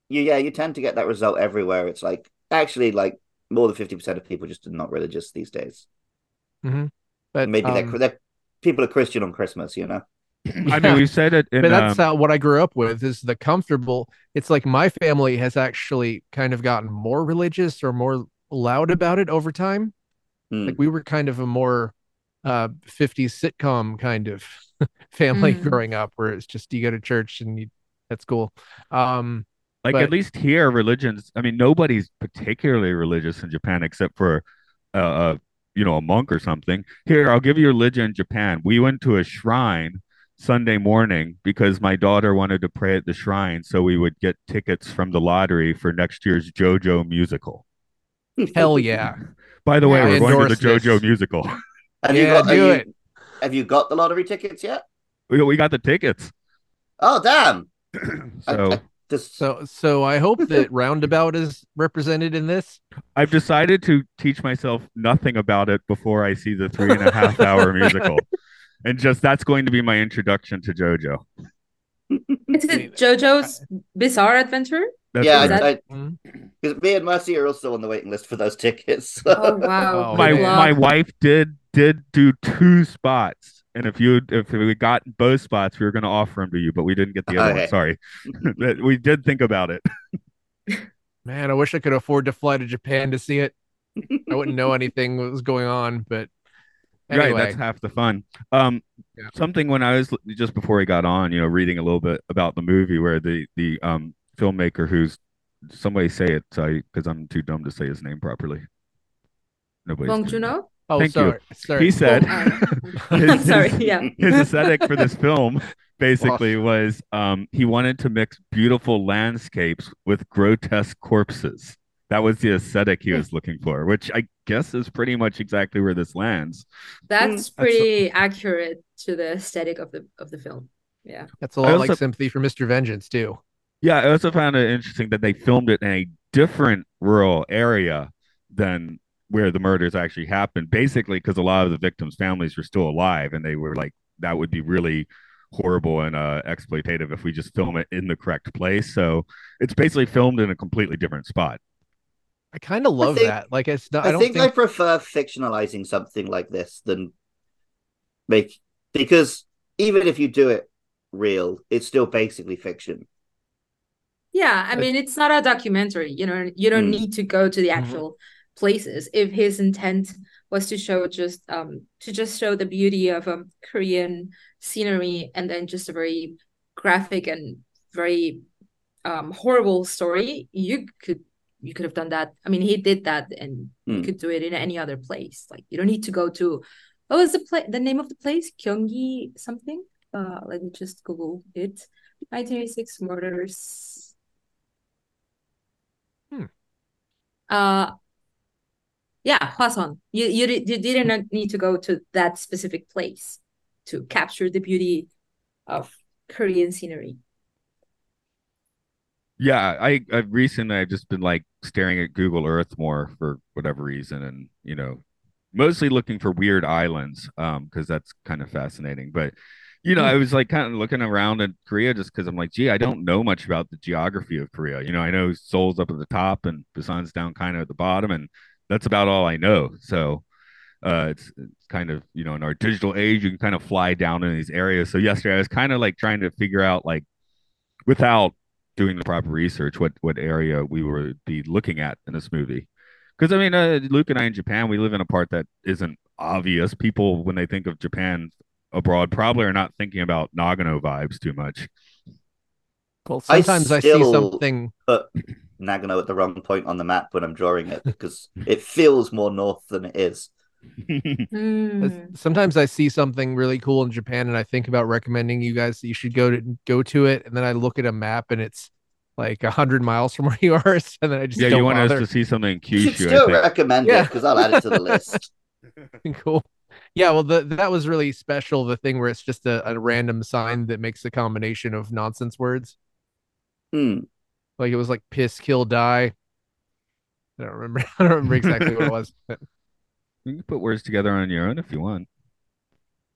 you, yeah, you tend to get that result everywhere. It's like actually like more than fifty percent of people just are not religious these days. But Maybe um, they're, they're people are Christian on Christmas, you know. I mean, we said it in but that's um, how what I grew up with is the comfortable. It's like my family has actually kind of gotten more religious or more loud about it over time. Hmm. Like we were kind of a more uh 50s sitcom kind of (laughs) family Mm. growing up where it's just you go to church and you that's cool. Um like but- at least here religions i mean nobody's particularly religious in japan except for uh, uh you know a monk or something here i'll give you religion in japan we went to a shrine sunday morning because my daughter wanted to pray at the shrine so we would get tickets from the lottery for next year's jojo musical hell yeah. By the way Yeah, we're going to the jojo this. musical Have (laughs) Yeah, you got, do are you- it. Have you got the lottery tickets yet? we, we got the tickets Oh damn! (clears throat) I- so I just So so I hope that (laughs) Roundabout is represented in this. i've decided to teach myself nothing about it before i see the three and a half hour (laughs) musical and just that's going to be my introduction to jojo Is it JoJo's Bizarre Adventure? That's yeah, Is right. that- I, Mhm. because me and Mercy are also on the waiting list for those tickets. Oh wow! (laughs) Oh, my Good man. my wife did did do two spots, and if you if we got both spots, we were going to offer them to you, but we didn't get the other Okay. one. Sorry, (laughs) we did think about it. (laughs) Man, I wish I could afford to fly to Japan to see it. I wouldn't know anything was going on, but anyway. Right, that's half the fun. Um, Yeah. something when I was just before we got on, you know, reading a little bit about the movie where the the um filmmaker who's somebody say it, because I'm too dumb to say his name properly. Nobody's Bong doing Joon-ho? oh, thank sorry. that. Sorry. He said, Oh, (laughs) (laughs) his- sorry. Yeah. his aesthetic for this film (laughs) basically was um he wanted to mix beautiful landscapes with grotesque corpses that was the aesthetic he was looking for which i guess is pretty much exactly where this lands That's pretty accurate to the aesthetic of the of the film. Yeah. That's a lot like sympathy for Mr. Vengeance too. yeah i also found it interesting that they filmed it in a different rural area than where the murders actually happened basically because a lot of the victims families were still alive and they were like that would be really horrible and uh exploitative if we just film it in the correct place so it's basically filmed in a completely different spot I kind of love think- that. Like it's not. I, I, don't think, think. I prefer fictionalizing something like this than make because even if you do it real, it's still basically fiction. Yeah, I mean it's not a documentary, you know, you don't Mm. need to go to the Mhm. actual places. If his intent was to show just um to just show the beauty of um Korean scenery and then just a very graphic and very um horrible story, you could you could have done that. I mean, he did that and you Mm. could do it in any other place. Like you don't need to go to what was the place the name of the place? Gyeonggi something? Uh let me just Google it. 1986 murders. Hmm. Uh, yeah, Hwaseong. You you di- you didn't need to go to that specific place to capture the beauty of Korean scenery. Yeah, I I've recently I've just been like staring at Google Earth more for whatever reason, and you know, mostly looking for weird islands, um, because that's kind of fascinating. But you know, I was like kind of looking around at Korea just because I'm like, gee, I don't know much about the geography of Korea. You know, I know Seoul's up at the top and Busan's down kind of at the bottom, and that's about all I know. So uh it's, it's kind of you know in our digital age you can kind of fly down in these areas so yesterday i was kind of like trying to figure out like without doing the proper research what what area we would be looking at in this movie because i mean uh, luke and i in japan we live in a part that isn't obvious people when they think of japan abroad probably are not thinking about nagano vibes too much Well, I sometimes I, see something. But Nagano at the wrong point on the map when I'm drawing it because it feels more north than it is. (laughs) Hmm. Sometimes I see something really cool in Japan, and I think about recommending you guys that you should go to go to it. And then I look at a map, and it's like a hundred miles from (laughs) where you are, and then I just yeah don't you want bother. us to see something in You should Kyushu, I still think. recommend Yeah. it because I'll add it to the (laughs) list. cool. Yeah, well, the, that was really special. The thing where it's just a, a random sign that makes a combination of nonsense words. Hmm. Like it was like piss, kill, die. I don't remember. I don't remember exactly what it was. but- You can put words together on your own if you want.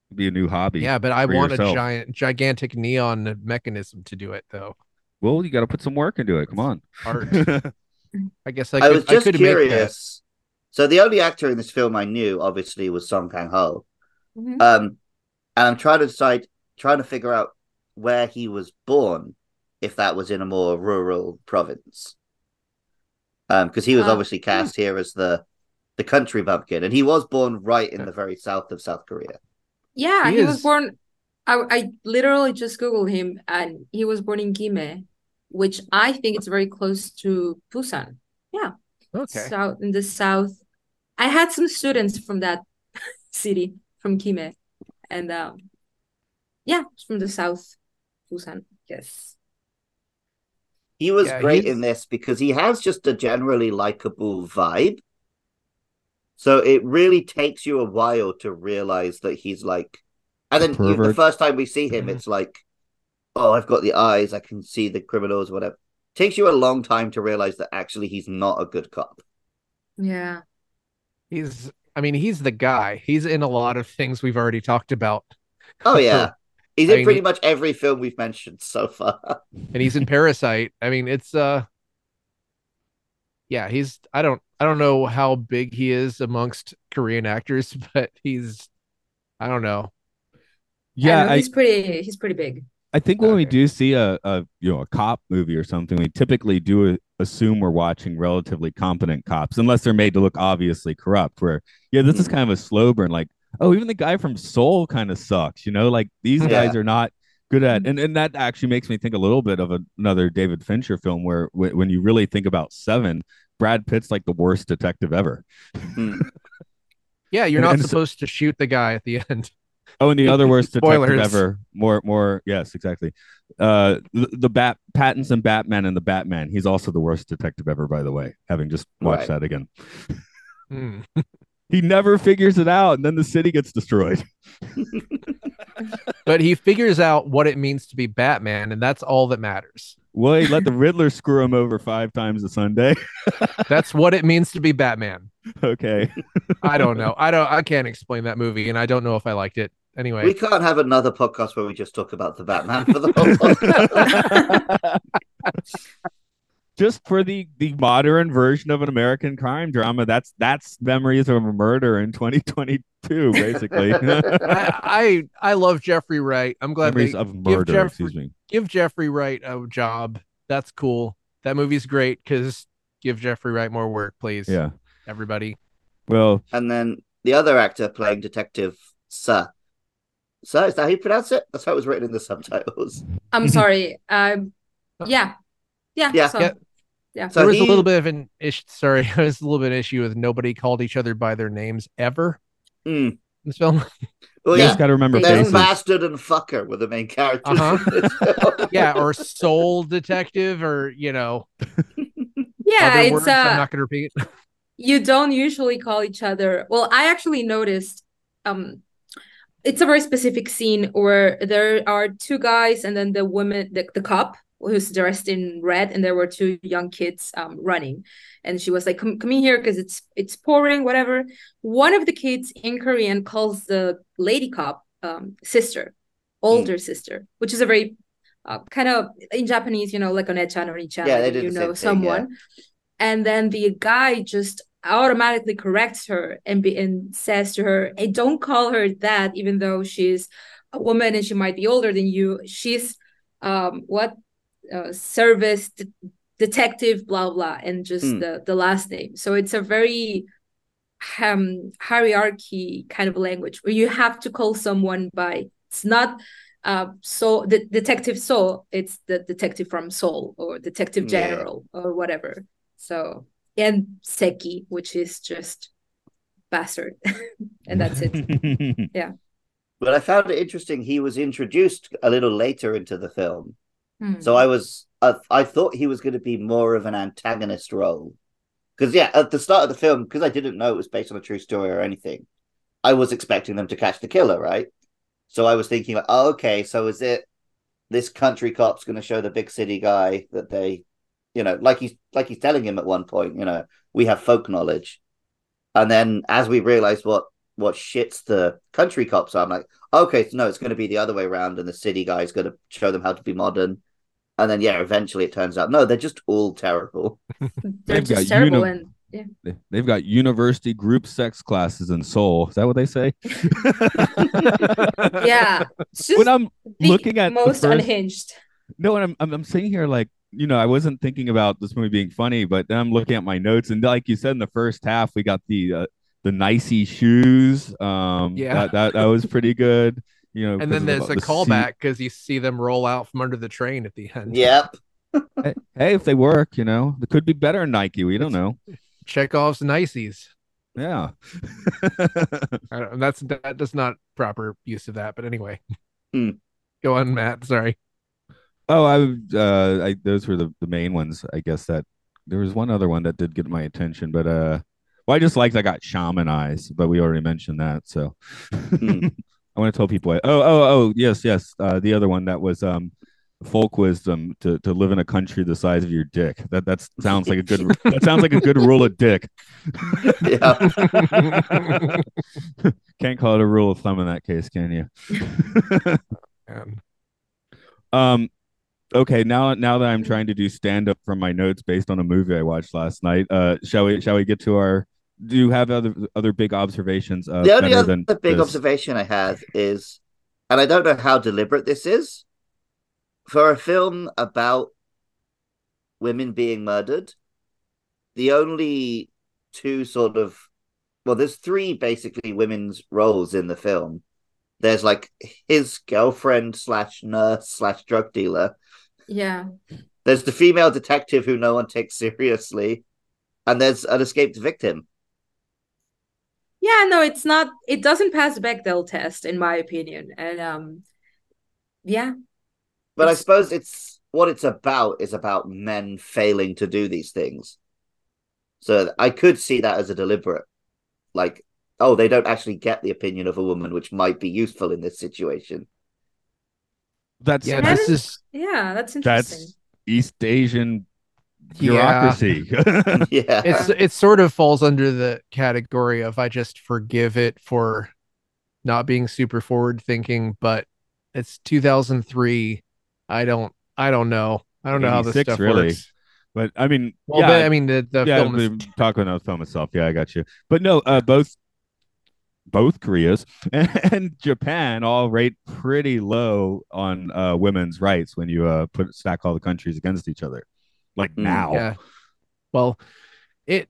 It'd be a new hobby. yeah, but I want yourself. a giant, gigantic neon mechanism to do it, though. Well, you got to put some work into it. Come on. Art. (laughs) I guess I, I, could, was just I could curious. So the only actor in this film I knew, obviously, was Song Kang Ho. Mhm. Um, and I'm trying to decide, trying to figure out where he was born, if that was in a more rural province. Um, because he was Uh, obviously cast here as the the country bumpkin, and he was born right in the very south of South Korea. Yeah, He he, was born. I I literally just googled him, and he was born in Gimhae, which I think it's very close to Busan. Yeah. Okay. South in the south. I had some students from that (laughs) city from Gimhae, and um, yeah, from the south, Busan. Yes. He was Yeah, great he's- in this because he has just a generally likable vibe. So it really takes you a while to realize that he's like, and then you, the first time we see him, it's like, oh, I've got the eyes, I can see the criminals, whatever. Takes you a long time to realize that actually he's not a good cop. Yeah. He's. I mean, he's the guy. He's in a lot of things we've already talked about, Oh yeah, (laughs) he's I in mean, pretty much every film we've mentioned so far. (laughs) and he's in Parasite. I mean, it's uh. Yeah, he's. I don't. I don't know how big he is amongst Korean actors, (laughs) but he's. I don't know. Yeah, no, I, he's pretty. He's pretty big. I think when we do see a, a you know a cop movie or something, we typically do assume we're watching relatively competent cops, unless they're made to look obviously corrupt. Where yeah, this is Mhm. kind of a slow burn. Like oh, even the guy from Seoul kind of sucks. You know, like these Yeah. guys are not good at, and and that actually makes me think a little bit of a, another David Fincher film where w- when you really think about Seven, Brad Pitt's like the worst detective ever. Hmm. (laughs) Yeah, you're not and so- supposed to shoot the guy at the end. Oh, and the other worst (laughs) detective ever. More, more. Yes, exactly. Uh, the, the Bat Pattinson Batman and the Batman. He's also the worst detective ever. By the way, having just watched Right. that again, Hmm. (laughs) he never figures it out, and then the city gets destroyed. (laughs) But he figures out what it means to be Batman, and that's all that matters. Well, he let the (laughs) Riddler screw him over five times a Sunday. (laughs) That's what it means to be Batman. okay. I don't know. I don't. I can't explain that movie, and I don't know if I liked it. Anyway, We can't have another podcast where we just talk about the Batman for the whole podcast. Just for the the modern version of an American crime drama. That's that's memories of a murder in 2022, basically. (laughs) I, I I love Jeffrey Wright. I'm glad memories they of give murder. Jeffrey- excuse me. give Jeffrey Wright a job. That's cool. That movie's great because give Jeffrey Wright more work, please. Yeah. everybody. Well, and then the other actor playing Detective Sir. Sir, is that how you pronounce it? That's how it was written in the subtitles. I'm sorry. Um, (laughs) yeah, yeah. Yeah. So, Yeah. yeah. So there was he- (laughs) a little bit of an issue. Sorry, there was a little bit of issue with nobody called each other by their names ever in this film. Well, you yeah. just got to remember They Then faces. Bastard and Fucker were the main characters. Uh-huh. in this (laughs) film. yeah, or Seoul Detective, or you know, (laughs) Yeah, other it's words I'm uh, not going to repeat. you don't usually call each other. Well, I actually noticed. Um, it's a very specific scene where there are two guys and then the woman, the, the cop who's dressed in red, and there were two young kids um running, and she was like, "Come, come in here because it's it's pouring, whatever." One of the kids in Korean calls the lady cop um sister, older sister, which is a very uh, kind of in Japanese, you know, like on echan or ichan, Yeah, they like, did you know thing, yeah. someone, and then the guy just automatically corrects her and be, and says to her, "Hey, don't call her that, even though she's a woman and she might be older than you. She's um what uh, service de- detective, blah blah, and just Hmm. the the last name. So it's a very um hierarchy kind of language where you have to call someone by it's not uh so the detective Seoul it's the detective from Seoul or detective Yeah. general or whatever so and seki which is just bastard (laughs) and that's it (laughs) yeah. But I found it interesting. He was introduced a little later into the film, Hmm. so I was I, I thought he was going to be more of an antagonist role. Because yeah, at the start of the film, because I didn't know it was based on a true story or anything, I was expecting them to catch the killer, right? So I was thinking, like, oh, okay, so is it this country cop's going to show the big city guy that they, you know, like he's like he's telling him at one point, you know, we have folk knowledge, and then as we realize what what shits the country cops are, I'm like, okay, so no, it's going to be the other way around, and the city guy's going to show them how to be modern. And then, yeah, eventually it turns out, no, they're just all terrible. (laughs) They're They've got just terrible uni- and yeah. They- They've got university group sex classes in Seoul. Is that what they say? (laughs) Yeah. When I'm looking at the most first- unhinged. No, and I'm, I'm I'm sitting here like you know I wasn't thinking about this movie being funny, but then I'm looking at my notes and like you said in the first half we got the uh, the nicey shoes. Um, Yeah. that, that that was pretty good. You know, and then there's the- a the callback because you see them roll out from under the train at the end. yep. (laughs) Hey, hey, if they work, you know, they could be better than Nike. We don't know. Chekhov's niceys. Yeah. That's that, that's not proper use of that, but anyway. Hmm. Go on, Matt. Sorry. Oh, I uh, I those were the the main ones. I guess that there was one other one that did get my attention, but uh, well, I just liked I got shaman eyes, but we already mentioned that, so Hmm. (laughs) I want to tell people. Oh, oh, oh, yes, yes. Uh, the other one that was um, folk wisdom to to live in a country the size of your dick. That that sounds like a good. (laughs) that sounds like a good rule of dick. Yeah. (laughs) Can't call it a rule of thumb in that case, can you? (laughs) Um, okay, now now that I'm trying to do stand up from my notes based on a movie I watched last night, uh, shall we shall we get to our? Do you have other other big observations? Uh, the only other than big this? observation I have is, and I don't know how deliberate this is, for a film about women being murdered, the only two sort of well, there's three basically women's roles in the film. There's like his girlfriend slash nurse slash drug dealer. Yeah. There's the female detective who no one takes (laughs) seriously, and there's an escaped victim. Yeah, no, it's not it doesn't pass the Bechdel test in my opinion. And um yeah. But I suppose it's what it's about is about men failing to do these things. So I could see that as a deliberate, like, oh, they don't actually get the opinion of a woman, which might be useful in this situation. That's Yeah, That this is- is Yeah, that's interesting. that's East Asian Yeah. Bureaucracy. (laughs) yeah, it's it sort of falls under the category of I just forgive it for not being super forward thinking, but it's 2003. I don't I don't know. I don't know how this stuff really. works. but I mean, Well, yeah, but, I mean the the yeah, film is the- talk about the film itself. Yeah, I got you. But no, uh, both both Koreas (laughs) and Japan all rate pretty low on uh, women's rights when you uh, put stack all the countries against each other. Like Mm, now, yeah. Well, it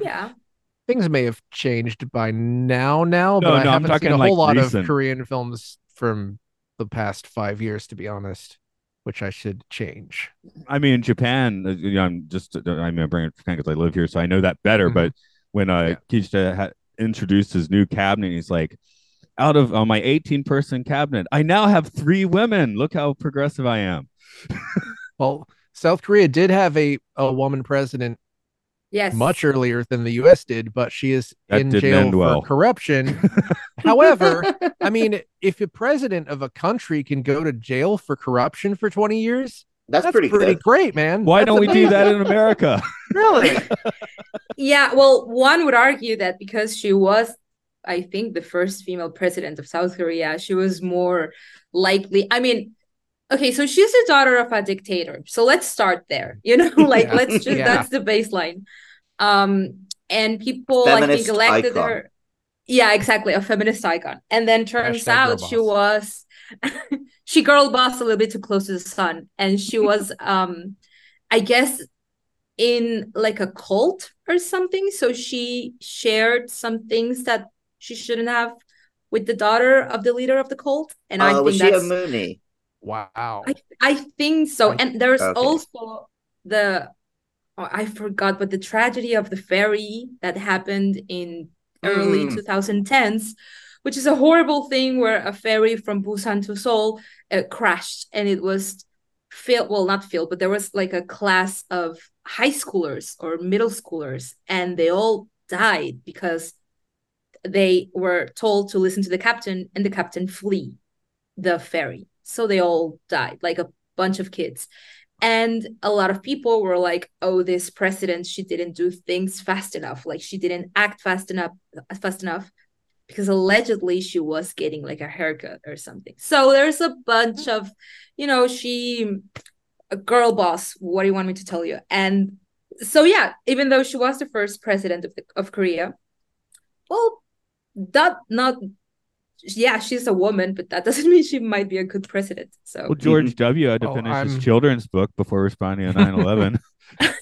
Yeah. things may have changed by now now, No, but I no, I'm haven't seen a like, whole lot recent. of Korean films from the past five years, to be honest, which I should change. I mean, Japan. uh, You know, I'm just. I mean, I bring it because I live here, so I know that better. Mhm. But when uh, Kishida had introduced his new cabinet, he's like, "Out of uh, my 18 person cabinet, I now have three women. Look how progressive I am." (laughs) Well, South Korea did have a, a woman president Yes. much earlier than the US did, but she is That in jail for well. corruption. (laughs) However, I mean, (laughs) if a president of a country can go to jail for corruption for 20 years, that's, that's pretty, pretty great, man. Why That's don't we do that in America? (laughs) Really? Yeah, well, one would argue that because she was, I think, the first female president of South Korea, she was more likely. I mean, okay, so she's the daughter of a dictator. So let's start there. You know, (laughs) like Yeah. let's just Yeah. that's the baseline. Um, and people I think Feminist elected icon. her. Yeah, exactly, a feminist icon. And then turns Hashtag out she was (laughs) she girl bossed a little bit too close to the sun. And she (laughs) was um I guess in like a cult or something. So she shared some things that she shouldn't have with the daughter of the leader of the cult. And I Oh, was think she a Moonie? Wow. I, I think so. And there's Okay. also the oh, I forgot, but the tragedy of the ferry that happened in early Mm. 2010s, which is a horrible thing where a ferry from Busan to Seoul uh, crashed and it was filled, well, not filled, but there was like a class of high schoolers or middle schoolers and they all died because they were told to listen to the captain and the captain flee the ferry so they all died like a bunch of kids. And a lot of people were like oh this president she didn't do things fast enough. Like she didn't act fast enough fast enough because allegedly she was getting like a haircut or something. So there's a bunch mm. of you know she a girl boss what do you want me to tell you? And so yeah even though she was the first president of, the, of korea well that not yeah she's a woman but that (laughs) doesn't mean she might be a good president so Well, George (laughs) W. had to Oh, finish I'm- his children's book before responding to (laughs) 9 11.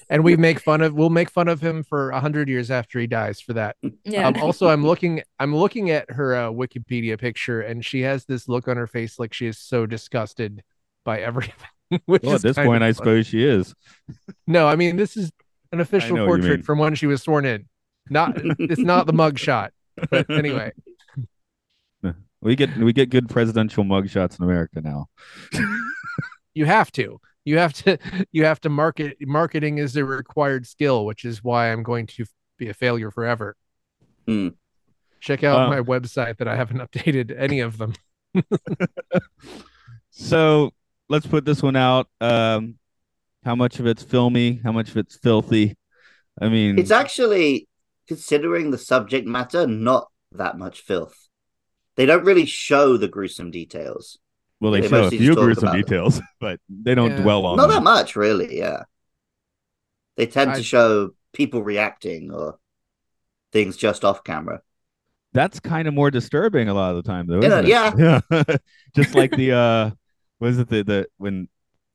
and we make fun of we'll make fun of him for a hundred years after he dies for that. yeah Um, also, I'm looking I'm looking at her uh, Wikipedia picture, and she has this look on her face like she is so disgusted by everything. which well, at this point, I suppose she is. No, I mean this is an official know what you mean. portrait from when she was sworn in. Not it's not the mug shot. But anyway, We get we get good presidential mugshots in America now. (laughs) you have to. You have to you have to market marketing is a required skill, which is why I'm going to be a failure forever. Hmm. Check out Wow. my website that I haven't updated any of them. (laughs) So let's put this one out. Um, how much of it's filmy? How much of it's filthy? I mean, It's actually, considering the subject matter, not that much filth. They don't really show the gruesome details. well, they they show a few gruesome about it. details, (laughs) but they don't Yeah. dwell on Not them. that much, really. Yeah, they tend I- to show people reacting or things just off camera. That's kind of more disturbing a lot of the time, though. Yeah, isn't it? (laughs) yeah. Just like the uh, (laughs) was it the the when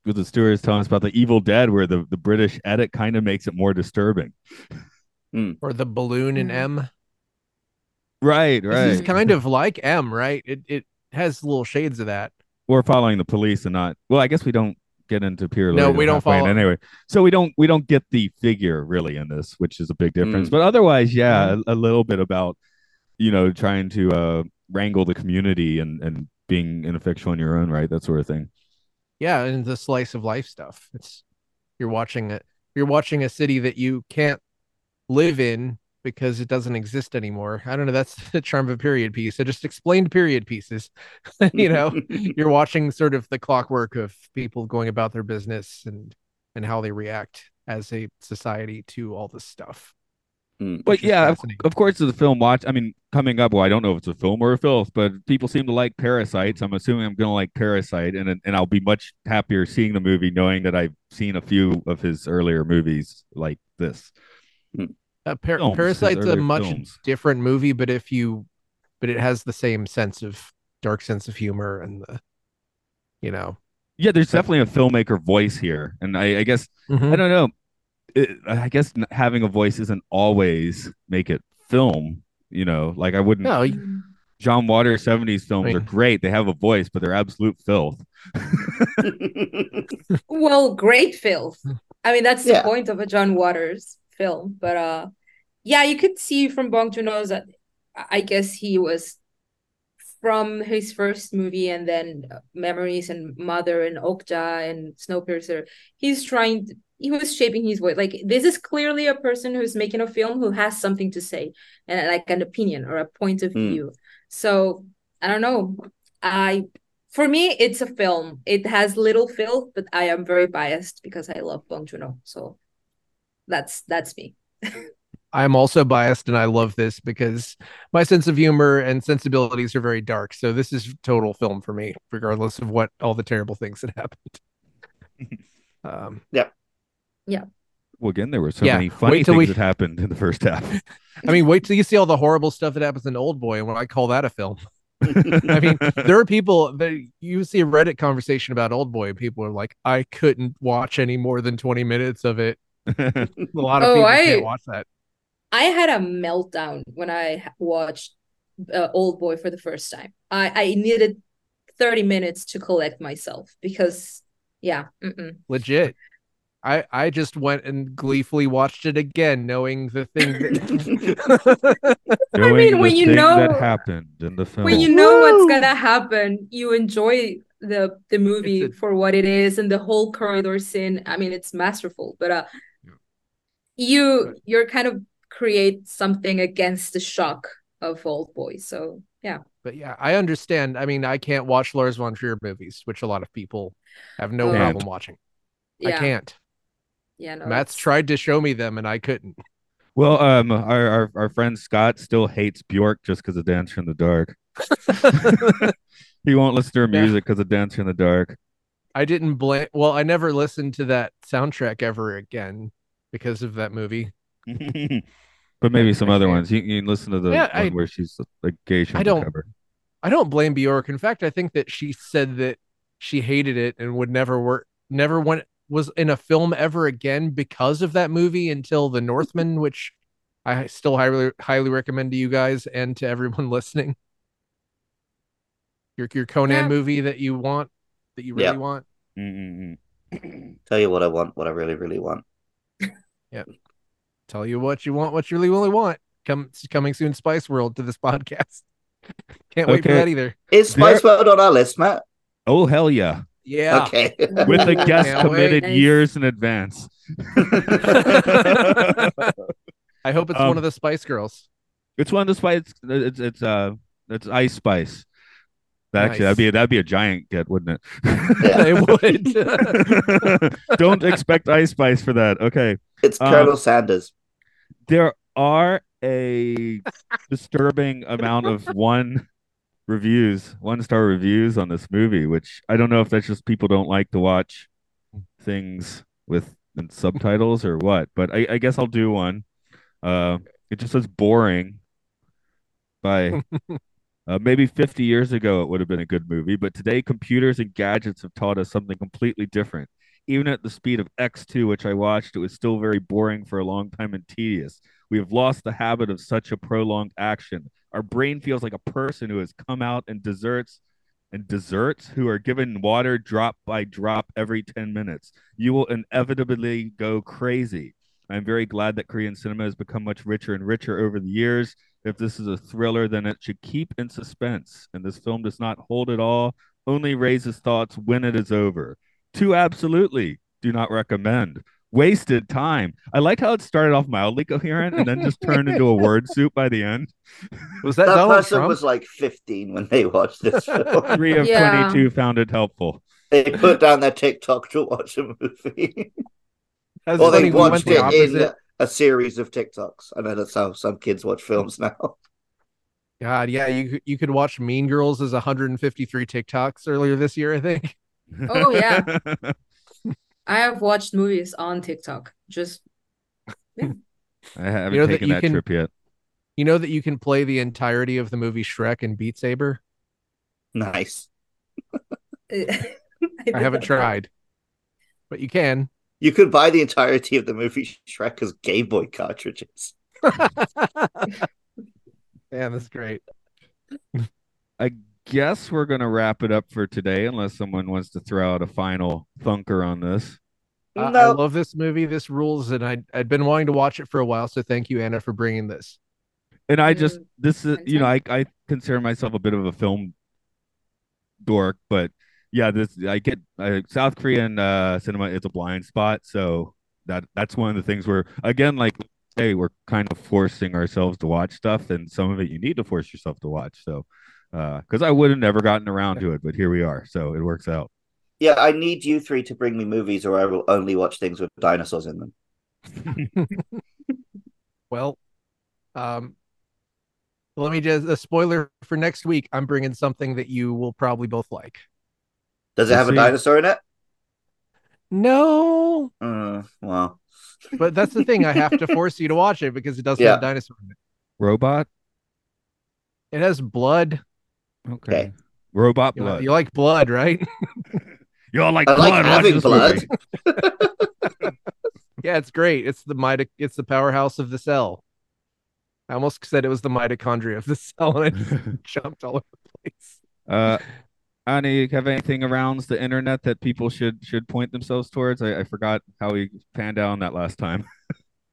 was the stewards telling us about the Evil Dead, where the the British edit kind of makes it more disturbing. Or the balloon in Mm. M. Right, right. This is kind of like M, right? It it has little shades of that. We're following the police and not. Well, I guess we don't get into pure. No, we don't follow- anyway. So we don't we don't get the figure really in this, which is a big difference. Mm. But otherwise, yeah, a, a little bit about you know trying to uh wrangle the community and and being ineffectual in your own right, that sort of thing. Yeah, and the slice of life stuff. It's you're watching it. You're watching a city that you can't live in because it doesn't exist anymore. I don't know. That's (laughs) the charm of a period piece. I just explained period pieces. (laughs) you know, (laughs) you're watching sort of the clockwork of people going about their business and and how they react as a society to all this stuff. Mm. But yeah, of, of course, the film watch. I mean, coming up. Well, I don't know if it's a film or a filth, but people seem to like Parasites. I'm assuming I'm going to like Parasite, and and I'll be much happier seeing the movie knowing that I've seen a few of his earlier movies like this. Uh, Par- films, Parasite's a much films. different movie, but if you, but it has the same sense of dark sense of humor and the, you know, Yeah, there's definitely a filmmaker voice here, and I, I guess I don't know. It, I guess having a voice isn't always make it film. You know, like I wouldn't. no, Mm. John Waters '70s films I are great; they have a voice, but they're absolute filth. (laughs) (laughs) well great filth i mean that's the point of a john waters film but uh yeah you could see from bong joon-ho's that i guess he was from his first movie and then uh, memories and mother and okja and snowpiercer. He's trying to, he was shaping his voice. Like this is clearly a person who's making a film who has something to say and like an opinion or a point of Hmm. view. So i don't know. I for me it's a film. It has little filth but i am very biased because i love bong joon-ho so that's that's me I'm also biased and I love this because my sense of humor and sensibilities are very dark. So this is total film for me, regardless of what all the terrible things that happened. (laughs) um, yeah. Yeah. Well, again, there were so Yeah, many funny wait till things we- that happened in the first half. (laughs) I mean, wait till you see all the horrible stuff that happens in Old Boy, and when I call that a film. (laughs) I mean, there are people that you see a Reddit conversation about Old Boy, and people are like, I couldn't watch any more than 20 minutes of it. (laughs) A lot of Oh, people I- can't watch that. i had a meltdown when I watched uh, old boy for the first time i i needed 30 minutes to collect myself because yeah mm-mm. Legit. I, I just went and gleefully watched it again, knowing the thing that (laughs) Knowing mean, when you know- that happened in the film. when you know what's gonna happen you enjoy the the movie a- for what it is and the whole corridor scene i mean it's masterful but uh you you're kind of create something against the shock of Old Boy. So yeah. But yeah, I understand. I mean, I can't watch Lars von Trier movies, which a lot of people have no Oh. problem watching. Yeah. I can't. Yeah. No. Matt's it's- tried to show me them and I couldn't. Well, um, our, our our friend Scott still hates Bjork just because of Dancer in the Dark. (laughs) he won't listen to her music because of Dancer in the Dark. I didn't blame. Well, I never listened to that soundtrack ever again because of that movie. (laughs) but maybe some other ones. You, you can listen to the Yeah, one I- where she's like gay. I don't- Cover. I don't blame Bjork. In fact, I think that she said that she hated it and would never work, never went was in a film ever again because of that movie until The Northman, which I still highly highly recommend to you guys and to everyone (laughs) listening. Your your Conan Yeah. movie that you want, that you really Yeah. want. Mm-mm-mm. (clears throat) Tell you what I want, what I really, really want. Tell you what you want, what you really really want. Come coming soon, Spice World to this (laughs) podcast. Can't wait for that either. Is Spice World on our list, Matt? Oh hell yeah! Yeah. Okay. (laughs) With the guest can't committed Nice. years in advance. (laughs) I hope it's Um, one of the Spice Girls. It's one of the spice. It's it's uh it's ice spice. Actually, Nice. that'd be that'd be a giant get, wouldn't Yeah. They would. Don't expect ice spice for that. Okay. It's Um, Colonel Sanders. there are a disturbing amount of one reviews, one star reviews on this movie, which I don't know if that's just people don't like to watch things with subtitles or what, but I, I guess I'll do one. Uh, it just says boring by (laughs) uh, maybe 50 years ago it would have been a good movie, but today computers and gadgets have taught us something completely different. Even at the speed of X2, which I watched, it was still very boring for a long time and tedious. We have lost the habit of such a prolonged action. Our brain feels like a person who has come out and desserts and desserts who are given water drop by drop every 10 minutes. You will inevitably go crazy. I'm very glad that Korean cinema has become much richer and richer over the years. If this is a thriller, then it should keep in suspense. And this film does not hold at all, only raises thoughts when it is over. Two absolutely do not recommend. Wasted time. I like how it started off mildly coherent and then just turned into a word (laughs) soup by the end. Was that, That Donald person Trump? was like 15 when they watched this film. (laughs) (laughs) Three of Yeah. 22 found it helpful. they put down their TikTok to watch a movie. That's or funny, they we went watched the it in a series of TikToks. I know that's how some kids watch films now. God, yeah, you you could watch Mean Girls as 153 TikToks earlier this year, I think. Oh, yeah. (laughs) I have watched movies on TikTok. Just I haven't You know taken you that can- trip yet. You know that you can play the entirety of the movie Shrek and Beat Saber? Nice. (laughs) I haven't tried. But you can. You could buy the entirety of the movie Shrek as Game Boy cartridges. (laughs) Man, that's great. I guess we're gonna wrap it up for today, unless someone wants to throw out a final thunker on this. I- I love this movie. This rules, and I I'd been wanting to watch it for a while. So thank you, Ana, for bringing this. And I just Mm, this is you know I. I consider myself a bit of a film dork, but yeah, this I get uh, South Korean uh, cinema is a blind spot, so that that's one of the things where again like hey we're kind of forcing ourselves to watch stuff, and some of it you need to force yourself to watch. So because I would have never gotten around to it, but here we are, so it works out. yeah, I need you three to bring me movies, or I will only watch things with dinosaurs in them. (laughs) Well, um, let me just a spoiler for next week. I'm bringing something that you will probably both like. Does it We'll have a dinosaur in it? No, Uh, well, but that's the thing. I have to (laughs) force you to watch it because it doesn't Yeah. have a dinosaur in it. Robot, It has blood. Okay, Okay. robot You, blood. you like blood, right? (laughs) Y'all like I like blood? Watch having blood. (laughs) Yeah, it's great. It's the mito- It's the powerhouse of the cell. I almost said it was the mitochondria of the cell, and I (laughs) jumped all over the place. Uh, Annie, have anything around the internet that people should should point themselves towards? I, I forgot how we panned out on that last time.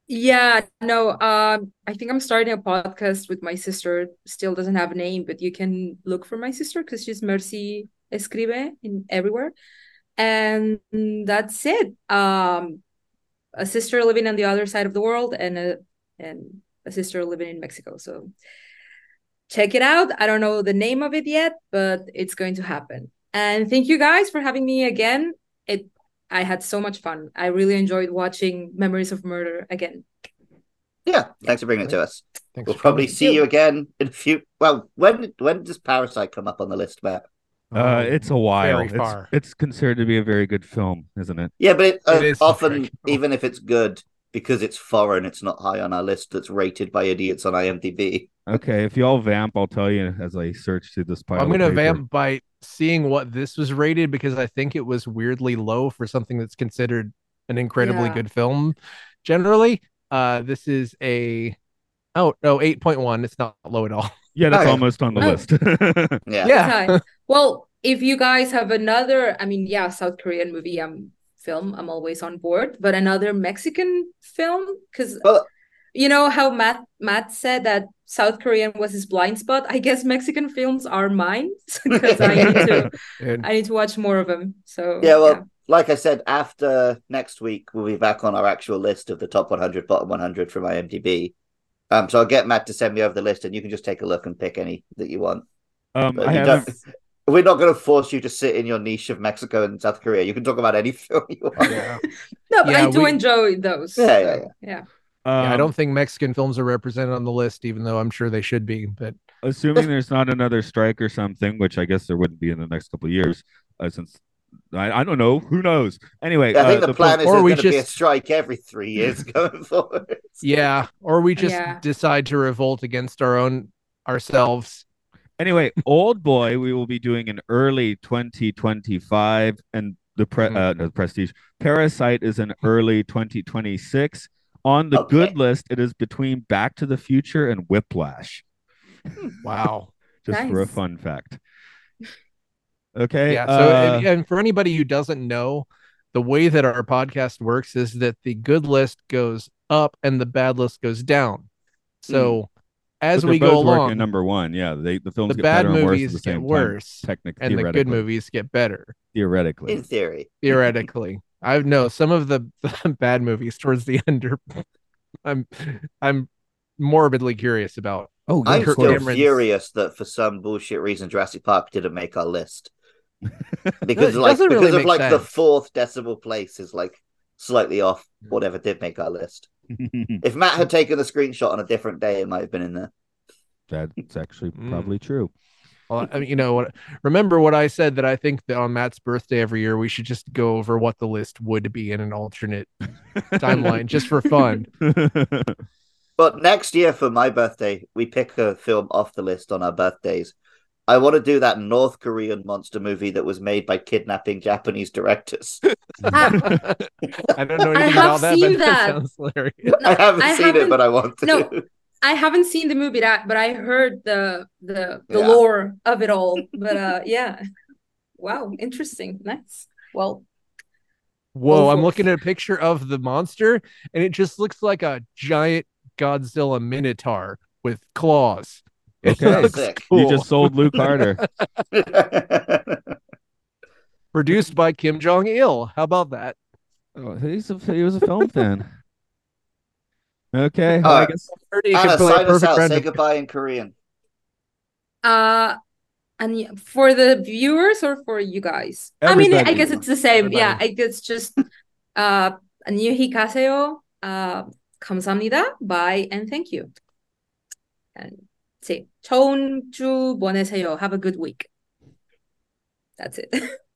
Yeah, no, um, I think I'm starting a podcast with my sister. Still doesn't have a name, but you can look for my sister because she's Mercy Escribe in everywhere. And that's it. Um, a sister living on the other side of the world and a and a sister living in Mexico. So check it out. I don't know the name of it yet, but it's going to happen. And thank you guys for having me again. It I had so much fun. I really enjoyed watching Memories of Murder again. Yeah, thanks for bringing it to us. Thanks We'll probably see you again in a few. Well, when when does Parasite come up on the list, Matt? Uh, it's a while. very It's, far. it's considered to be a very good film, isn't it? Yeah, but it, uh, It is often, even if it's good, because it's foreign, it's not high on our list. That's rated by idiots on IMDb. Okay, if y'all vamp, I'll tell you as I search through this pile. I'm gonna paper. vamp by seeing what this was rated because I think it was weirdly low for something that's considered an incredibly Yeah. good film. Generally, uh, this is a oh no, eight point one. It's not low at all. Yeah, that's Okay. almost on the Oh. list. (laughs) Yeah. Yeah, Nice. well, if you guys have another, I mean, yeah, South Korean movie, um, film, I'm always on board. But another Mexican film, because Well- you know how Matt Matt said that South Korean was his blind spot. I guess Mexican films are mine (laughs) because I need to I need to watch more of them. So Yeah, well, like I said, after next week, we'll be back on our actual list of the top 100, bottom 100 from IMDb. Um, so I'll get Matt to send me over the list, and you can just take a look and pick any that you want. um, I haven't. don't- We're not going to force you to sit in your niche of Mexico and South Korea. You can talk about any (laughs) film you want. yeah. (laughs) no, but Yeah, I do we- enjoy those. Yeah, so, yeah, yeah. Yeah, I um, don't think Mexican films are represented on the list, even though I'm sure they should be. But assuming there's not another strike or something, which I guess there wouldn't be in the next couple of years, uh, since I, I don't know, who knows? Anyway, I think uh, the plan is or there's we going to be a strike every three years (laughs) going forward. yeah, or we just Yeah. decide to revolt against our own ourselves. Anyway, Old Boy, we will be doing in early 2025, and the pre- Mhm. uh, no, Prestige Parasite is in early 2026. On the Okay. good list, it is between Back to the Future and Whiplash. (laughs) Wow. Just for a fun fact. Okay. yeah. So, uh, and, and for anybody who doesn't know, the way that our podcast works is that the good list goes up and the bad list goes down. So as but we go both along, number one. Yeah, they the films the get bad better and worse movies the get worse Technically, and the good movies get better. Theoretically. In theory. (laughs) Theoretically, I know some of the, the (laughs) bad movies towards the end are. I'm, I'm morbidly curious about. Oh, I'm Kirk still Cameron's- furious that for some bullshit reason Jurassic Park didn't make our list. (laughs) It Because like because really of make like the fourth decimal place is like slightly off whatever did make our list. If Matt had taken the screenshot on a different day, it might have been in there. That's actually Mm. probably true. Well, I mean, you know what? Remember what I said that I think that on Matt's birthday every year we should just go over what the list would be in an alternate timeline, just for fun. (laughs) But next year for my birthday, we pick a film off the list on our birthdays. I want to do that North Korean monster movie that was made by kidnapping Japanese directors. (laughs) I don't know anything about that, seen but that that. sounds hilarious. (laughs) I haven't I seen it, haven't- but I want to. no. I haven't seen the movie that, but I heard the the the Yeah. lore of it all. But uh, (laughs) yeah, wow, interesting, nice. Well, Whoa, I'm looking at a picture of the monster, and it just looks like a giant Godzilla minotaur with claws. Okay. Cool. You just sold Lou Carter. (laughs) Produced by Kim Jong Il. How about that? Oh, he's a, he was a film fan. Okay. Well, uh, I guess Ana, can play sign us out. Say goodbye in Korean. Uh, and for the viewers or for you guys? Everybody. I mean, I guess it's the same. Everybody. Yeah, I guess just uh, 안녕히 가세요. Uh, 감사합니다. Bye and thank you. And see. 좋은 주 보내세요. Have a good week. That's it. (laughs)